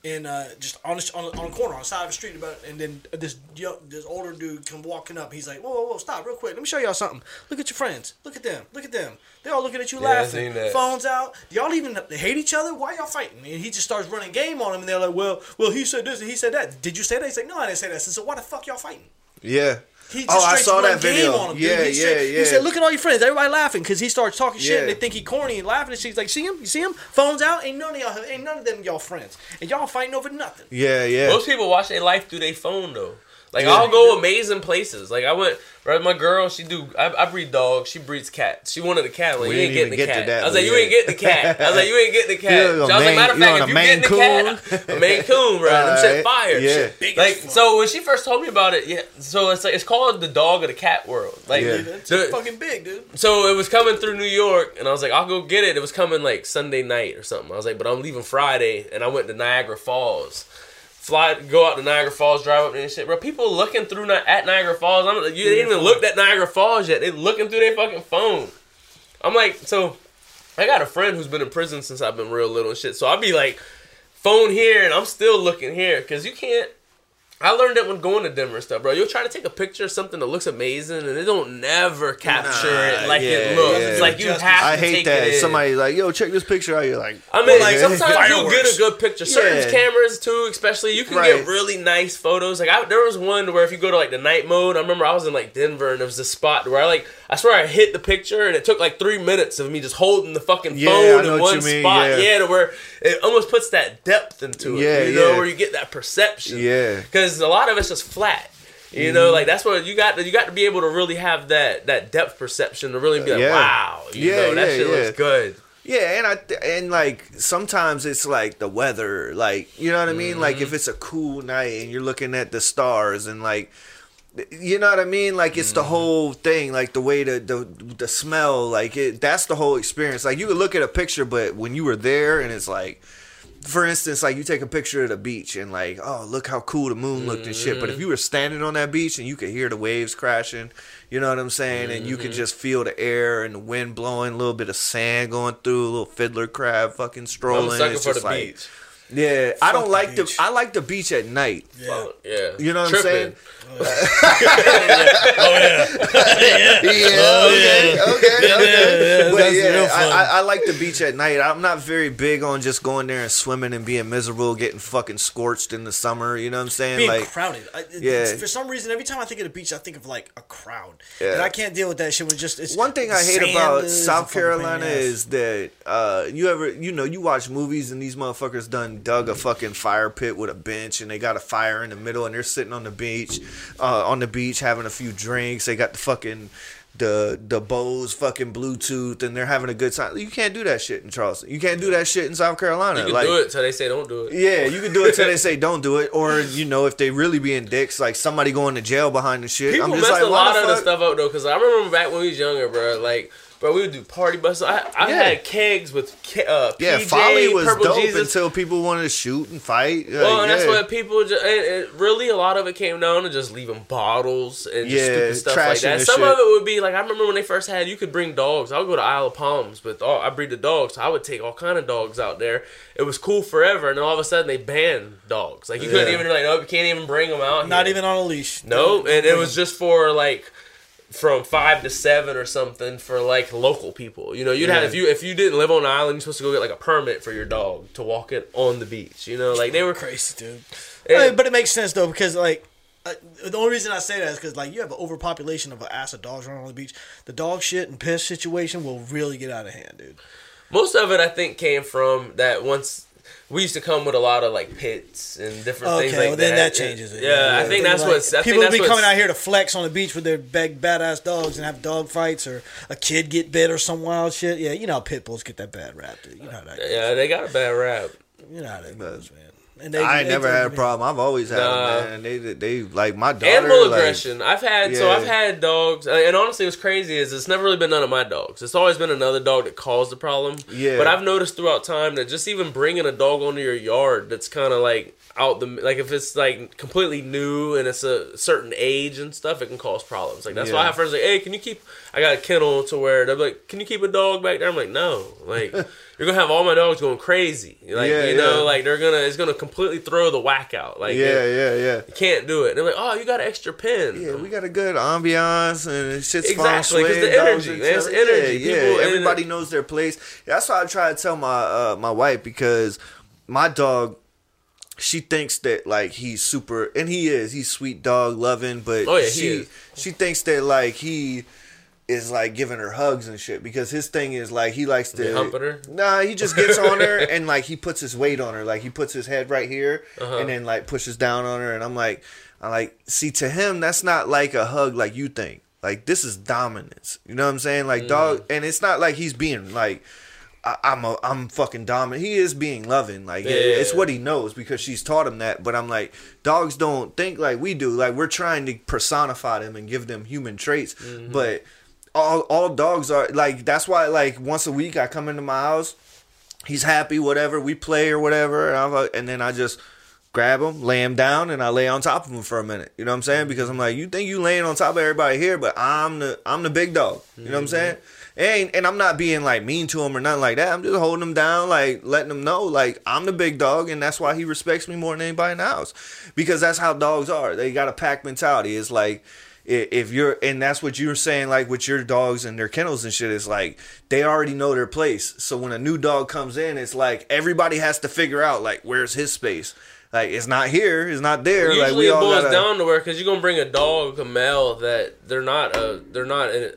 [SPEAKER 3] and uh, just on a, on, on corner on the side of the street. About and then this young, this older dude come walking up. He's like, whoa, whoa, whoa, stop, real quick. Let me show y'all something. Look at your friends. Look at them. Look at them. They all looking at you
[SPEAKER 2] Yeah,
[SPEAKER 3] laughing. Phones out. Y'all even hate each other? Why y'all fighting? And he just starts running game on him. And they're like, well, well, he said this and he said that. Did you say that? He's like, no, I didn't say that. Said, so why the fuck y'all fighting?
[SPEAKER 1] yeah,
[SPEAKER 3] He oh, just
[SPEAKER 1] Oh, I saw that video.
[SPEAKER 3] on him, dude.
[SPEAKER 1] Yeah,
[SPEAKER 3] He straight-
[SPEAKER 1] yeah,
[SPEAKER 3] He said, "Look at all your friends. Everybody laughing because he starts talking shit
[SPEAKER 1] Yeah.
[SPEAKER 3] and they think he corny and laughing." And she's like, "See him? You see him? Phones out. Ain't none of y'all. Ain't none of them y'all friends. And y'all fighting over nothing."
[SPEAKER 1] Yeah, yeah.
[SPEAKER 2] Most people watch their life through their phone though. Like
[SPEAKER 1] Yeah.
[SPEAKER 2] I'll go amazing places. Like I went, right? My girl, she do. I, I breed dogs. She breeds cats. She wanted a cat. Like you ain't getting the
[SPEAKER 1] get
[SPEAKER 2] cat.
[SPEAKER 1] that
[SPEAKER 2] I was like, you ain't getting the cat. I was like, you ain't getting the cat. I was like, matter of fact, if you getting the cat, a Maine Coon, bro, them shit fire.
[SPEAKER 1] yeah.
[SPEAKER 2] Shit. Like so, when she first told me about it, yeah. So it's like it's called the dog of the cat world. Like
[SPEAKER 1] Yeah.
[SPEAKER 2] The-
[SPEAKER 3] fucking big, dude.
[SPEAKER 2] so it was coming through New York, and I was like, I'll go get it. It was coming like Sunday night or something. I was like, but I'm leaving Friday, and I went to Niagara Falls. Fly, go out to Niagara Falls, drive up there and shit, bro. People looking through at Niagara Falls. I'm, you ain't even looked at Niagara Falls yet. They looking through their fucking phone. I'm like, so I got a friend who's been in prison since I've been real little and shit. So I'll be like, phone here, and I'm still looking here because you can't. I learned it when going to Denver and stuff, bro. You'll try to take a picture of something that looks amazing, and it don't never capture
[SPEAKER 1] Nah,
[SPEAKER 2] it like
[SPEAKER 1] yeah,
[SPEAKER 2] it looks.
[SPEAKER 1] yeah.
[SPEAKER 2] It's like you
[SPEAKER 3] Justice.
[SPEAKER 2] have
[SPEAKER 1] I
[SPEAKER 2] to
[SPEAKER 1] hate
[SPEAKER 2] take
[SPEAKER 1] that.
[SPEAKER 2] it.
[SPEAKER 1] Somebody like, yo, check this picture out. You're like,
[SPEAKER 2] I mean, like
[SPEAKER 1] okay.
[SPEAKER 2] sometimes you'll get a good picture. Certain
[SPEAKER 1] Yeah.
[SPEAKER 2] cameras too, especially you can
[SPEAKER 1] Right.
[SPEAKER 2] get really nice photos. Like I, there was one where if you go to like the night mode, I remember I was in like Denver and there was this spot where I like I swear I hit the picture and it took like three minutes of me just holding the fucking
[SPEAKER 1] Yeah, I
[SPEAKER 2] phone
[SPEAKER 1] know
[SPEAKER 2] in
[SPEAKER 1] what
[SPEAKER 2] one
[SPEAKER 1] you mean,
[SPEAKER 2] spot.
[SPEAKER 1] yeah.
[SPEAKER 2] Yeah. to where it almost puts that depth into it.
[SPEAKER 1] Yeah,
[SPEAKER 2] you know,
[SPEAKER 1] yeah.
[SPEAKER 2] where you get that perception.
[SPEAKER 1] Yeah.
[SPEAKER 2] because a lot of it's just flat. You know, mm-hmm. like that's what you got. To, you got to be able to really have that that depth perception to really be like,
[SPEAKER 1] Yeah.
[SPEAKER 2] wow, you
[SPEAKER 1] Yeah,
[SPEAKER 2] know, that
[SPEAKER 1] yeah,
[SPEAKER 2] shit
[SPEAKER 1] yeah.
[SPEAKER 2] looks good.
[SPEAKER 1] Yeah, and I th- and like sometimes it's like the weather, like you know what I mean. Like if mm-hmm. it's a cool night and you're looking at the stars and like, you know what I mean. Like it's the mm-hmm. whole thing, like the way the the the smell, like it. That's the whole experience. Like you could look at a picture, but when you were there and it's like. For instance, like you take a picture of the beach and like, oh, look how cool the moon looked and shit. But if mm-hmm. you were standing on that beach and you could hear the waves crashing, you know what I'm saying, and you could mm-hmm. just feel the air and the wind blowing, a little bit of sand going through, a little fiddler crab fucking
[SPEAKER 2] I'm
[SPEAKER 1] strolling.
[SPEAKER 2] a sucker
[SPEAKER 1] It's
[SPEAKER 2] for
[SPEAKER 1] just
[SPEAKER 2] the
[SPEAKER 1] like,
[SPEAKER 2] beach.
[SPEAKER 1] Yeah, I don't like the
[SPEAKER 3] beach.
[SPEAKER 1] I like the beach at night.
[SPEAKER 3] Yeah.
[SPEAKER 2] Yeah,
[SPEAKER 1] You know what
[SPEAKER 2] Tripping.
[SPEAKER 1] I'm saying?
[SPEAKER 3] Oh yeah.
[SPEAKER 1] yeah, okay, okay, okay.
[SPEAKER 3] yeah,
[SPEAKER 1] but yeah, I. I, I like the beach at night. I'm not very big on just going there and swimming and being miserable, getting fucking scorched in the summer. You know what I'm saying?
[SPEAKER 3] being
[SPEAKER 1] like,
[SPEAKER 3] crowded. I,
[SPEAKER 1] Yeah.
[SPEAKER 3] For some reason, every time I think of the beach, I think of like a crowd,
[SPEAKER 1] Yeah.
[SPEAKER 3] and I can't deal with that shit. With just it's,
[SPEAKER 1] One thing I hate about South
[SPEAKER 3] fucking pain in the
[SPEAKER 1] Carolina is that uh, you ever you know you watch movies and these motherfuckers done dug a fucking fire pit with a bench and they got a fire in the middle and they're sitting on the beach uh, on the beach having a few drinks. They got the fucking the the Bose fucking Bluetooth and they're having a good time. You can't do that shit in Charleston. You can't do that shit in South Carolina.
[SPEAKER 2] You can
[SPEAKER 1] like,
[SPEAKER 2] do it till they say don't do it.
[SPEAKER 1] Yeah, you can do it till they say don't do it, or you know if they really being dicks, like somebody going to jail behind the shit.
[SPEAKER 2] People
[SPEAKER 1] I'm just like,
[SPEAKER 2] a lot of the stuff up though, because I remember back when we was younger, bro. Like, bro, we would do party buses. I, I
[SPEAKER 1] Yeah.
[SPEAKER 2] had kegs with ke- uh,
[SPEAKER 1] Yeah, Folly was
[SPEAKER 2] Purple
[SPEAKER 1] dope
[SPEAKER 2] Jesus.
[SPEAKER 1] until people wanted to shoot and fight.
[SPEAKER 2] well,
[SPEAKER 1] Like,
[SPEAKER 2] and that's what people just. And, and really, a lot of it came down to just leaving bottles and just
[SPEAKER 1] Yeah,
[SPEAKER 2] stupid stuff like that. Some
[SPEAKER 1] shit.
[SPEAKER 2] of it would be like I remember when they first had. You could bring dogs. I would go to Isle of Palms, but all, I breed the dogs, so I would take all kind of dogs out there. It was cool forever, and then all of a sudden they banned dogs. Like you couldn't
[SPEAKER 1] Yeah.
[SPEAKER 2] even like, nope, you can't even bring them out.
[SPEAKER 3] Not
[SPEAKER 2] here.
[SPEAKER 3] even on a leash.
[SPEAKER 2] No, and it was just for like from five to seven or something for like local people. You know, you'd have if you if you didn't live on an island, you're supposed to go get like a permit for your dog to walk it on the beach. You know, like they were
[SPEAKER 3] crazy, dude. I mean, but it makes sense though because like. Uh, the only reason I say that is because like you have an overpopulation of an ass of dogs running on the beach. The dog shit and piss situation will really get out of hand, dude.
[SPEAKER 2] most of it I think came from that once we used to come with a lot of like pits and different
[SPEAKER 3] Okay,
[SPEAKER 2] things like
[SPEAKER 3] well then
[SPEAKER 2] that.
[SPEAKER 3] that changes it.
[SPEAKER 2] Yeah, I think that's
[SPEAKER 3] like,
[SPEAKER 2] what's I
[SPEAKER 3] people
[SPEAKER 2] think
[SPEAKER 3] be
[SPEAKER 2] that's
[SPEAKER 3] coming out here to flex on the beach with their big badass dogs and have dog fights or a kid get bit or some wild shit. Yeah, you know how pit bulls get that bad rap, dude. You know how that. Goes.
[SPEAKER 2] Yeah, they got a bad rap.
[SPEAKER 3] You know how that goes, man. And they,
[SPEAKER 1] I ain't
[SPEAKER 3] they-
[SPEAKER 1] never had a problem. I've always had
[SPEAKER 2] Nah.
[SPEAKER 1] them, man. They they like my daughter.
[SPEAKER 2] Animal
[SPEAKER 1] like,
[SPEAKER 2] aggression. I've had so I've had dogs, uh, and honestly, what's crazy is it's never really been none of my dogs. It's always been another dog that caused the problem.
[SPEAKER 1] Yeah.
[SPEAKER 2] But I've noticed throughout time that just even bringing a dog onto your yard that's kind of like out the like if it's like completely new and it's a certain age and stuff, it can cause problems. Like that's why I
[SPEAKER 1] Yeah.
[SPEAKER 2] have friends like, hey, can you keep? I got a kennel to where they're like, can you keep a dog back there? I'm like, no, like. You're gonna have all my dogs going crazy, like
[SPEAKER 1] Yeah,
[SPEAKER 2] you know,
[SPEAKER 1] yeah.
[SPEAKER 2] like they're gonna, it's gonna completely throw the whack out. Like,
[SPEAKER 1] Yeah, yeah, yeah.
[SPEAKER 2] you can't do it. And they're like, oh, you got an extra pin.
[SPEAKER 1] Yeah, we got a good ambiance and shit's
[SPEAKER 2] Exactly, 'cause
[SPEAKER 1] fun.
[SPEAKER 2] the energy,
[SPEAKER 1] and
[SPEAKER 2] man, it's energy.
[SPEAKER 1] Yeah,
[SPEAKER 2] People-
[SPEAKER 1] yeah.
[SPEAKER 2] and-
[SPEAKER 1] Everybody knows their place. That's why I try to tell my uh, my wife because my dog she thinks that like he's super and he is he's sweet dog loving but
[SPEAKER 2] Oh, yeah,
[SPEAKER 1] she she thinks that like he is like giving her hugs and shit because his thing is like he likes to
[SPEAKER 2] humping her?
[SPEAKER 1] Nah, he just gets on her and like he puts his weight on her. Like he puts his head right here
[SPEAKER 2] Uh-huh.
[SPEAKER 1] and then like pushes down on her and I'm like I like see to him that's not like a hug like you think. Like this is dominance. You know what I'm saying? Like
[SPEAKER 2] Mm.
[SPEAKER 1] dog and it's not like he's being like I, I'm a, I'm fucking dominant. He is being loving. Like it-
[SPEAKER 2] Yeah.
[SPEAKER 1] it's what he knows because she's taught him that. But I'm like, dogs don't think like we do. Like we're trying to personify them and give them human traits.
[SPEAKER 2] Mm-hmm.
[SPEAKER 1] But all all dogs are like that's why like once a week I come into my house. He's happy, whatever we play or whatever, and, I'm like, and then I just grab him, lay him down, and I lay on top of him for a minute. You know what I'm saying? Because I'm like, you think you laying on top of everybody here, but I'm the I'm the big dog. You know what I'm mm-hmm. saying? And and I'm not being like mean to him or nothing like that. I'm just holding him down, like letting him know, like I'm the big dog, and that's why he respects me more than anybody in the house. Because that's how dogs are. They got a pack mentality. It's like if you're and that's what you're saying like with your dogs and their kennels and shit is like they already know their place. So when a new dog comes in it's like everybody has to figure out like where's his space? Like it's not here it's not there.
[SPEAKER 2] Usually
[SPEAKER 1] like we
[SPEAKER 2] it
[SPEAKER 1] all
[SPEAKER 2] boils
[SPEAKER 1] gotta,
[SPEAKER 2] down to where because you're gonna bring a dog, a male that they're not a they're not an,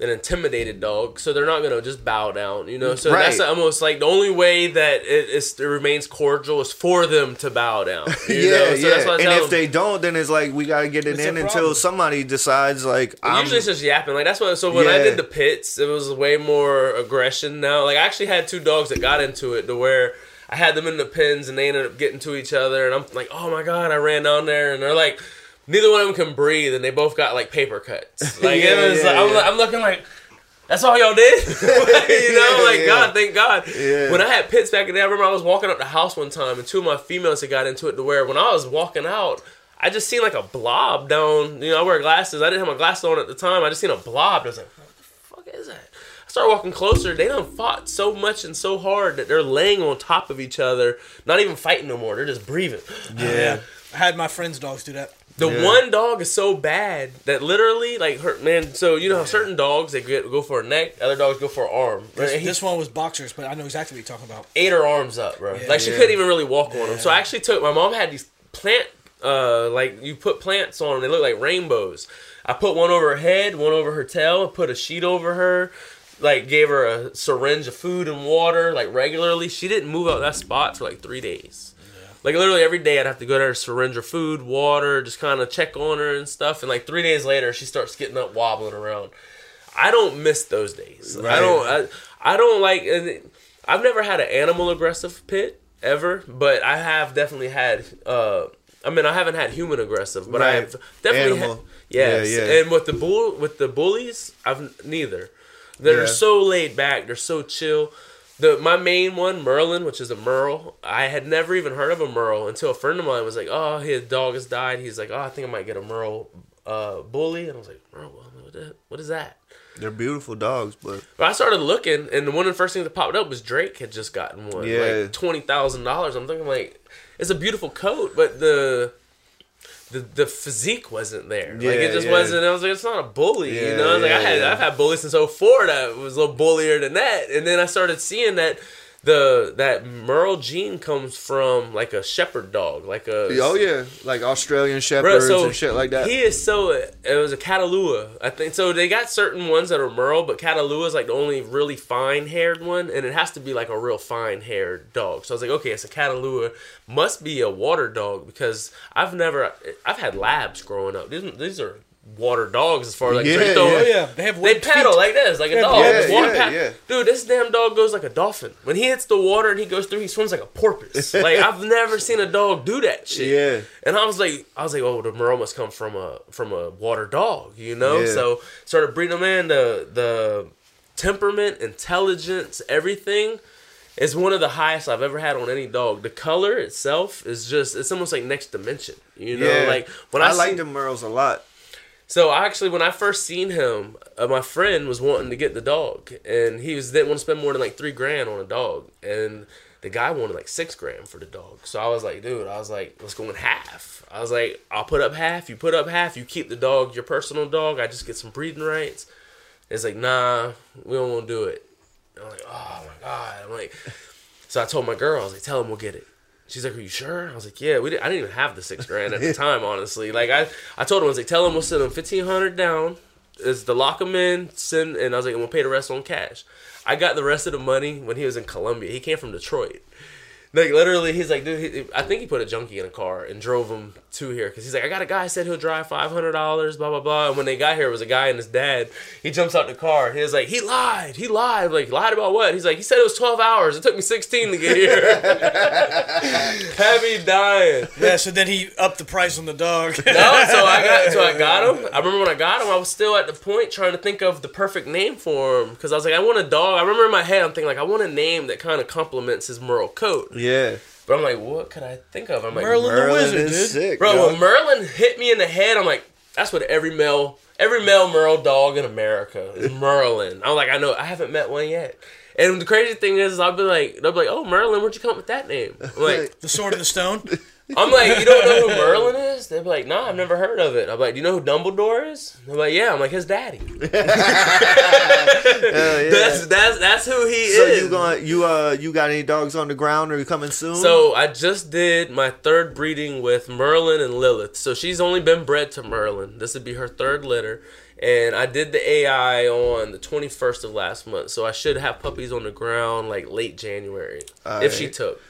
[SPEAKER 2] an intimidated dog, so they're not gonna just bow down, you know. So that's almost like the only way that it, is, it remains cordial is for them to bow down. You
[SPEAKER 1] yeah
[SPEAKER 2] know? So
[SPEAKER 1] yeah
[SPEAKER 2] that's what I
[SPEAKER 1] and if
[SPEAKER 2] them.
[SPEAKER 1] they don't then it's like we gotta get it
[SPEAKER 3] What's
[SPEAKER 1] in until somebody decides like I'm,
[SPEAKER 2] Usually it's just yapping. Like that's what. So when I did the pits, it was way more aggression. Now, like I actually had two dogs that got into it to where I had them in the pens and they ended up getting to each other, and I'm like, oh my god, I ran down there, and they're like, neither one of them can breathe, and they both got like paper cuts. Like
[SPEAKER 1] Yeah,
[SPEAKER 2] it was.
[SPEAKER 1] yeah,
[SPEAKER 2] like, I'm,
[SPEAKER 1] yeah.
[SPEAKER 2] I'm looking like. That's all y'all did, you know.
[SPEAKER 1] Yeah,
[SPEAKER 2] like
[SPEAKER 1] yeah.
[SPEAKER 2] God, thank God.
[SPEAKER 1] Yeah.
[SPEAKER 2] When I had pits back in the day, I remember I was walking up the house one time, and two of my females had got into it to where when I was walking out, I just seen like a blob down. You know, I wear glasses. I didn't have my glasses on at the time. I just seen a blob. I was like, what the fuck is that? I started walking closer. They done fought so much and so hard that they're laying on top of each other, not even fighting no more. They're just breathing.
[SPEAKER 1] yeah
[SPEAKER 3] I had my friends' dogs do that.
[SPEAKER 2] The
[SPEAKER 1] Yeah.
[SPEAKER 2] one dog is so bad that literally, like, her man. So you know certain dogs they get, go for a neck, other dogs go for an arm. Right?
[SPEAKER 3] This,
[SPEAKER 2] He-
[SPEAKER 3] this one was boxers, but I know exactly what you're talking about.
[SPEAKER 2] ate her arms up, bro.
[SPEAKER 3] Yeah.
[SPEAKER 2] like she couldn't even really walk on them. So I actually took my mom had these plant, uh, like you put plants on them. They look like rainbows. I put one over her head, one over her tail, put a sheet over her. Like gave her a syringe of food and water like regularly. She didn't move out that spot for like three days. Like literally every day, I'd have to go to her syringe her food, water, just kind of check on her and stuff. And like three days later, she starts getting up, wobbling around. I don't miss those days. I don't. I, I don't like. I've never had an animal aggressive pit ever, but I have definitely had. uh I mean, I haven't had human aggressive, but
[SPEAKER 1] Right.
[SPEAKER 2] I've definitely
[SPEAKER 1] Animal.
[SPEAKER 2] had. Yes,
[SPEAKER 1] Yeah, yeah.
[SPEAKER 2] and with the bull, with the bullies, I've neither. They're
[SPEAKER 1] Yeah.
[SPEAKER 2] so laid back. They're so chill. The my main one, Merlin, which is a Merle. I had never even heard of a Merle until a friend of mine was like, "Oh, his dog has died." He's like, "Oh, I think I might get a Merle uh, bully," and I was like, "Merle, what is that?"
[SPEAKER 1] they're beautiful dogs but
[SPEAKER 2] But I started looking, and the one of the first things that popped up was Drake had just gotten one,
[SPEAKER 1] Yeah.
[SPEAKER 2] like twenty thousand dollars. I'm thinking like, it's a beautiful coat, but the the the physique wasn't there. like it just
[SPEAKER 1] yeah.
[SPEAKER 2] wasn't. I was like, it's not a bully, you know. I was like, I had
[SPEAKER 1] yeah.
[SPEAKER 2] I've had bullies since 04 that was a little bullier than that, and then I started seeing that. The that Merle gene comes from like a shepherd dog, like a
[SPEAKER 1] oh yeah like australian shepherds
[SPEAKER 2] so
[SPEAKER 1] and shit like that
[SPEAKER 2] He is so. It was a Catahoula, I think. So they got certain ones that are Merle, but Catahoula is like the only really fine haired one, and it has to be like a real fine haired dog. So I was like, okay, it's a Catahoula. Must be a water dog because I've never. I've had labs growing up. These, these are water dogs as far as like
[SPEAKER 1] Yeah,
[SPEAKER 2] so throw-
[SPEAKER 1] yeah.
[SPEAKER 3] Oh yeah, they have
[SPEAKER 2] They
[SPEAKER 3] webbed
[SPEAKER 2] paddle
[SPEAKER 3] feet.
[SPEAKER 2] like this, like a dog.
[SPEAKER 1] yeah,
[SPEAKER 2] one
[SPEAKER 1] yeah,
[SPEAKER 2] pat-
[SPEAKER 1] yeah.
[SPEAKER 2] Dude, this damn dog goes like a dolphin. When he hits the water and he goes through, he swims like a porpoise. like I've never seen a dog do that shit.
[SPEAKER 1] Yeah.
[SPEAKER 2] And I was like, I was like, oh, the Merle must come from a from a water dog, you know.
[SPEAKER 1] Yeah.
[SPEAKER 2] So started breeding them in. The the temperament, intelligence, everything is one of the highest I've ever had on any dog. The color itself is just it's almost like next dimension, you know.
[SPEAKER 1] yeah
[SPEAKER 2] Like when I,
[SPEAKER 1] i
[SPEAKER 2] see-
[SPEAKER 1] like the merles a lot
[SPEAKER 2] so I actually, when I first seen him, uh, my friend was wanting to get the dog, and he was didn't want to spend more than like three grand on a dog, and the guy wanted like six grand for the dog. So I was like, dude, I was like, let's go in half. I was like, I'll put up half, you put up half, you keep the dog, your personal dog. I just get some breeding rights. It's like, nah, we don't want to do it. I'm like, oh my god. I'm like, so I told my girl, I was like, tell him we'll get it. She's like, "Are you sure?" I was like, "Yeah." We did, I didn't even have the six grand at the time, honestly. Like I, I told him I was like, "Tell him we'll send him fifteen hundred down, is to lock him in, send," and I was like, "And we'll pay the rest on cash." I got the rest of the money when he was in Columbia. He came from Detroit. Like literally, he's like, dude. He, I think he put a junkie in a car and drove him to here because he's like, I got a guy said he'll drive five hundred dollars, blah blah blah. And when they got here, it was a guy and his dad. He jumps out the car. He was like, he lied. He lied. Like lied about what? He's like, he said it was twelve hours. It took me sixteen to get here. Heavy me dying.
[SPEAKER 3] Yeah, so then he upped the price on the dog.
[SPEAKER 2] No, so I got so I got him. I remember when I got him, I was still at the point trying to think of the perfect name for him because I was like, I want a dog. I remember in my head, I'm thinking like, I want a name that kind of complements his Merle coat.
[SPEAKER 1] Yeah.
[SPEAKER 2] But I'm like, what could I think of? I'm like,
[SPEAKER 3] Merlin the Wizard,
[SPEAKER 1] is
[SPEAKER 3] dude.
[SPEAKER 1] sick,
[SPEAKER 2] bro.
[SPEAKER 1] dog.
[SPEAKER 2] When Merlin hit me in the head, I'm like, that's what every male, every male Merle dog in America is Merlin. I'm like, I know, I haven't met one yet. And the crazy thing is, I'll be like, they'll be like, oh Merlin, where'd you come up with that name? I'm like,
[SPEAKER 3] The Sword of the Stone.
[SPEAKER 2] I'm like, you don't know who Merlin is? They're like, nah, I've never heard of it. I'm like, do you know who Dumbledore is? They're like, yeah. I'm like, his daddy.
[SPEAKER 1] Yeah.
[SPEAKER 2] That's that's that's who he
[SPEAKER 1] so
[SPEAKER 2] is.
[SPEAKER 1] So you going you uh you got any dogs on the ground Are you coming soon?
[SPEAKER 2] So I just did my third breeding with Merlin and Lilith. So she's only been bred to Merlin. This would be her third litter. And I did the AI on the 21st of last month. So I should have puppies on the ground like late January. if she took.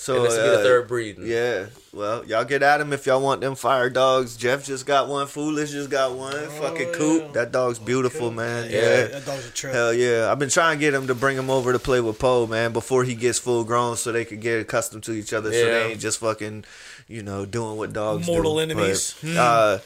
[SPEAKER 1] So
[SPEAKER 2] And this will be the
[SPEAKER 1] uh,
[SPEAKER 2] third breeding.
[SPEAKER 1] Yeah, well, y'all get at him if y'all want them fire dogs. Jeff just got one. Foolish just got one. Fucking
[SPEAKER 3] yeah.
[SPEAKER 1] Coop. That dog's beautiful, man.
[SPEAKER 3] Yeah,
[SPEAKER 1] Yeah.
[SPEAKER 3] that dog's a trip.
[SPEAKER 1] Hell yeah. I've been trying to get him to bring him over to play with Poe, man, before he gets full grown so they could get accustomed to each other so they ain't just fucking, you know, doing what dogs
[SPEAKER 3] Mortal
[SPEAKER 1] do.
[SPEAKER 3] enemies.
[SPEAKER 1] But, uh,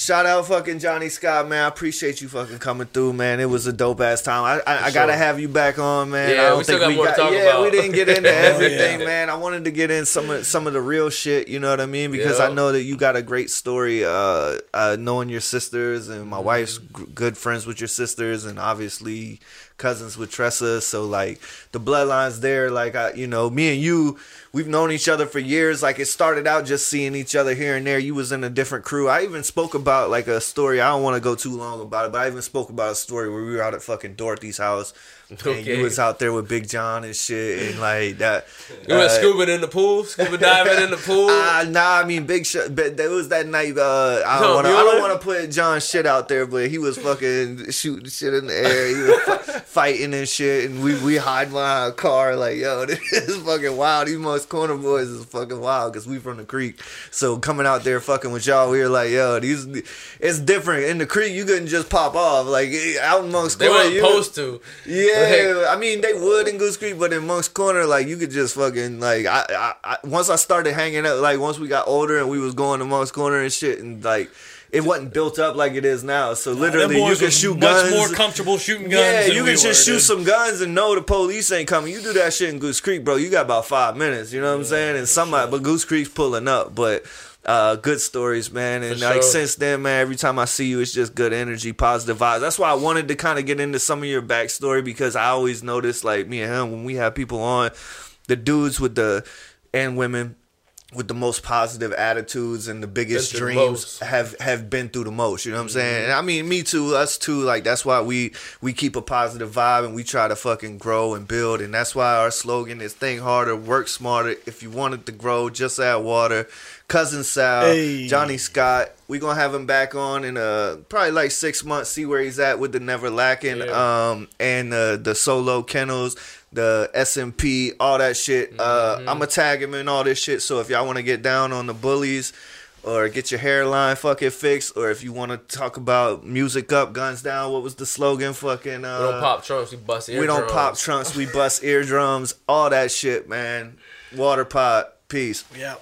[SPEAKER 1] Shout out fucking Johnny Scott, man. I appreciate you fucking coming through, man. It was a dope ass time. I I, I gotta
[SPEAKER 2] sure.
[SPEAKER 1] have you back on, man.
[SPEAKER 2] Yeah,
[SPEAKER 1] I don't
[SPEAKER 2] we still
[SPEAKER 1] think
[SPEAKER 2] got
[SPEAKER 1] we
[SPEAKER 2] more to
[SPEAKER 1] got.
[SPEAKER 2] talk
[SPEAKER 1] yeah,
[SPEAKER 2] about.
[SPEAKER 1] we didn't get into everything,
[SPEAKER 3] yeah.
[SPEAKER 1] man. I wanted to get in some of some of the real shit. You know what I mean? Because
[SPEAKER 2] Yeah.
[SPEAKER 1] I know that you got a great story. Uh, uh, knowing your sisters and my wife's
[SPEAKER 2] Mm-hmm.
[SPEAKER 1] g- good friends with your sisters, and obviously cousins with Tressa. So like the bloodlines there. Like I, you know, me and you, we've known each other for years. Like it started out just seeing each other here and there. You was in a different crew. I even spoke about like a story. I don't want to go too long about it, but I even spoke about a story where we were out at fucking Dorothy's house. And you was out there with Big John and shit, and like that.
[SPEAKER 2] You went
[SPEAKER 1] uh,
[SPEAKER 2] scuba in the pool, scuba diving in the pool.
[SPEAKER 1] Uh, nah, I mean Big Shot. But there was that night. Uh, I don't want to. I don't want to put John shit out there, but he was fucking shooting shit in the air. He was fi- fighting and shit, and we we hide behind a car. Like yo, this is fucking wild. These Moncks Corner boys is fucking wild because we from the creek. So coming out there fucking with y'all, we were like yo, these it's different in the creek. You couldn't just pop off like out amongst.
[SPEAKER 2] They
[SPEAKER 1] Corner.
[SPEAKER 2] weren't
[SPEAKER 1] you-
[SPEAKER 2] supposed to.
[SPEAKER 1] yeah, I mean they would in Goose Creek, but in Moncks Corner, like you could just fucking like I, I, I once I started hanging out, like once we got older and we was going to Moncks Corner and shit, and like it wasn't built up like it is now. So literally, you can shoot
[SPEAKER 3] much
[SPEAKER 1] guns.
[SPEAKER 3] more comfortable shooting guns.
[SPEAKER 1] yeah, you
[SPEAKER 3] we
[SPEAKER 1] can just
[SPEAKER 3] were,
[SPEAKER 1] shoot
[SPEAKER 3] dude.
[SPEAKER 1] some guns and know the police ain't coming. You do that shit in Goose Creek, bro. You got about five minutes. You know what I'm saying? And somebody, but Goose Creek's pulling up, but. Uh, good stories, man, and like since then, man, every time I see you, it's just good energy, positive vibes. That's why I wanted to kind of get into some of your backstory because I always notice, like me and him, when we have people on, the dudes with the and women with the most positive attitudes and the biggest
[SPEAKER 2] through the
[SPEAKER 1] dreams have have been through the most. You know what I'm saying? And I mean, me too, us too. Like that's why we we keep a positive vibe and we try to fucking grow and build. And that's why our slogan is "Think harder, work smarter. If you wanted to grow, just add water." Cousin Sal,
[SPEAKER 3] Hey.
[SPEAKER 1] Johnny Scott. We gonna have him back on in uh probably like six months. See where he's at with the Never Lacking,
[SPEAKER 2] Yeah.
[SPEAKER 1] um, and uh, the solo kennels, the SMP, all that shit. Uh,
[SPEAKER 2] Mm-hmm.
[SPEAKER 1] I'm gonna tag him in all this shit. So if y'all want to get down on the bullies, or get your hairline fucking fixed, or if you want to talk about music up, guns down. What was the slogan? Fucking. Uh,
[SPEAKER 2] We don't pop trunks, we bust eardrums.
[SPEAKER 1] we don't pop trunks. We bust eardrums. All that shit, man. Water pot. Peace.
[SPEAKER 3] Yeah.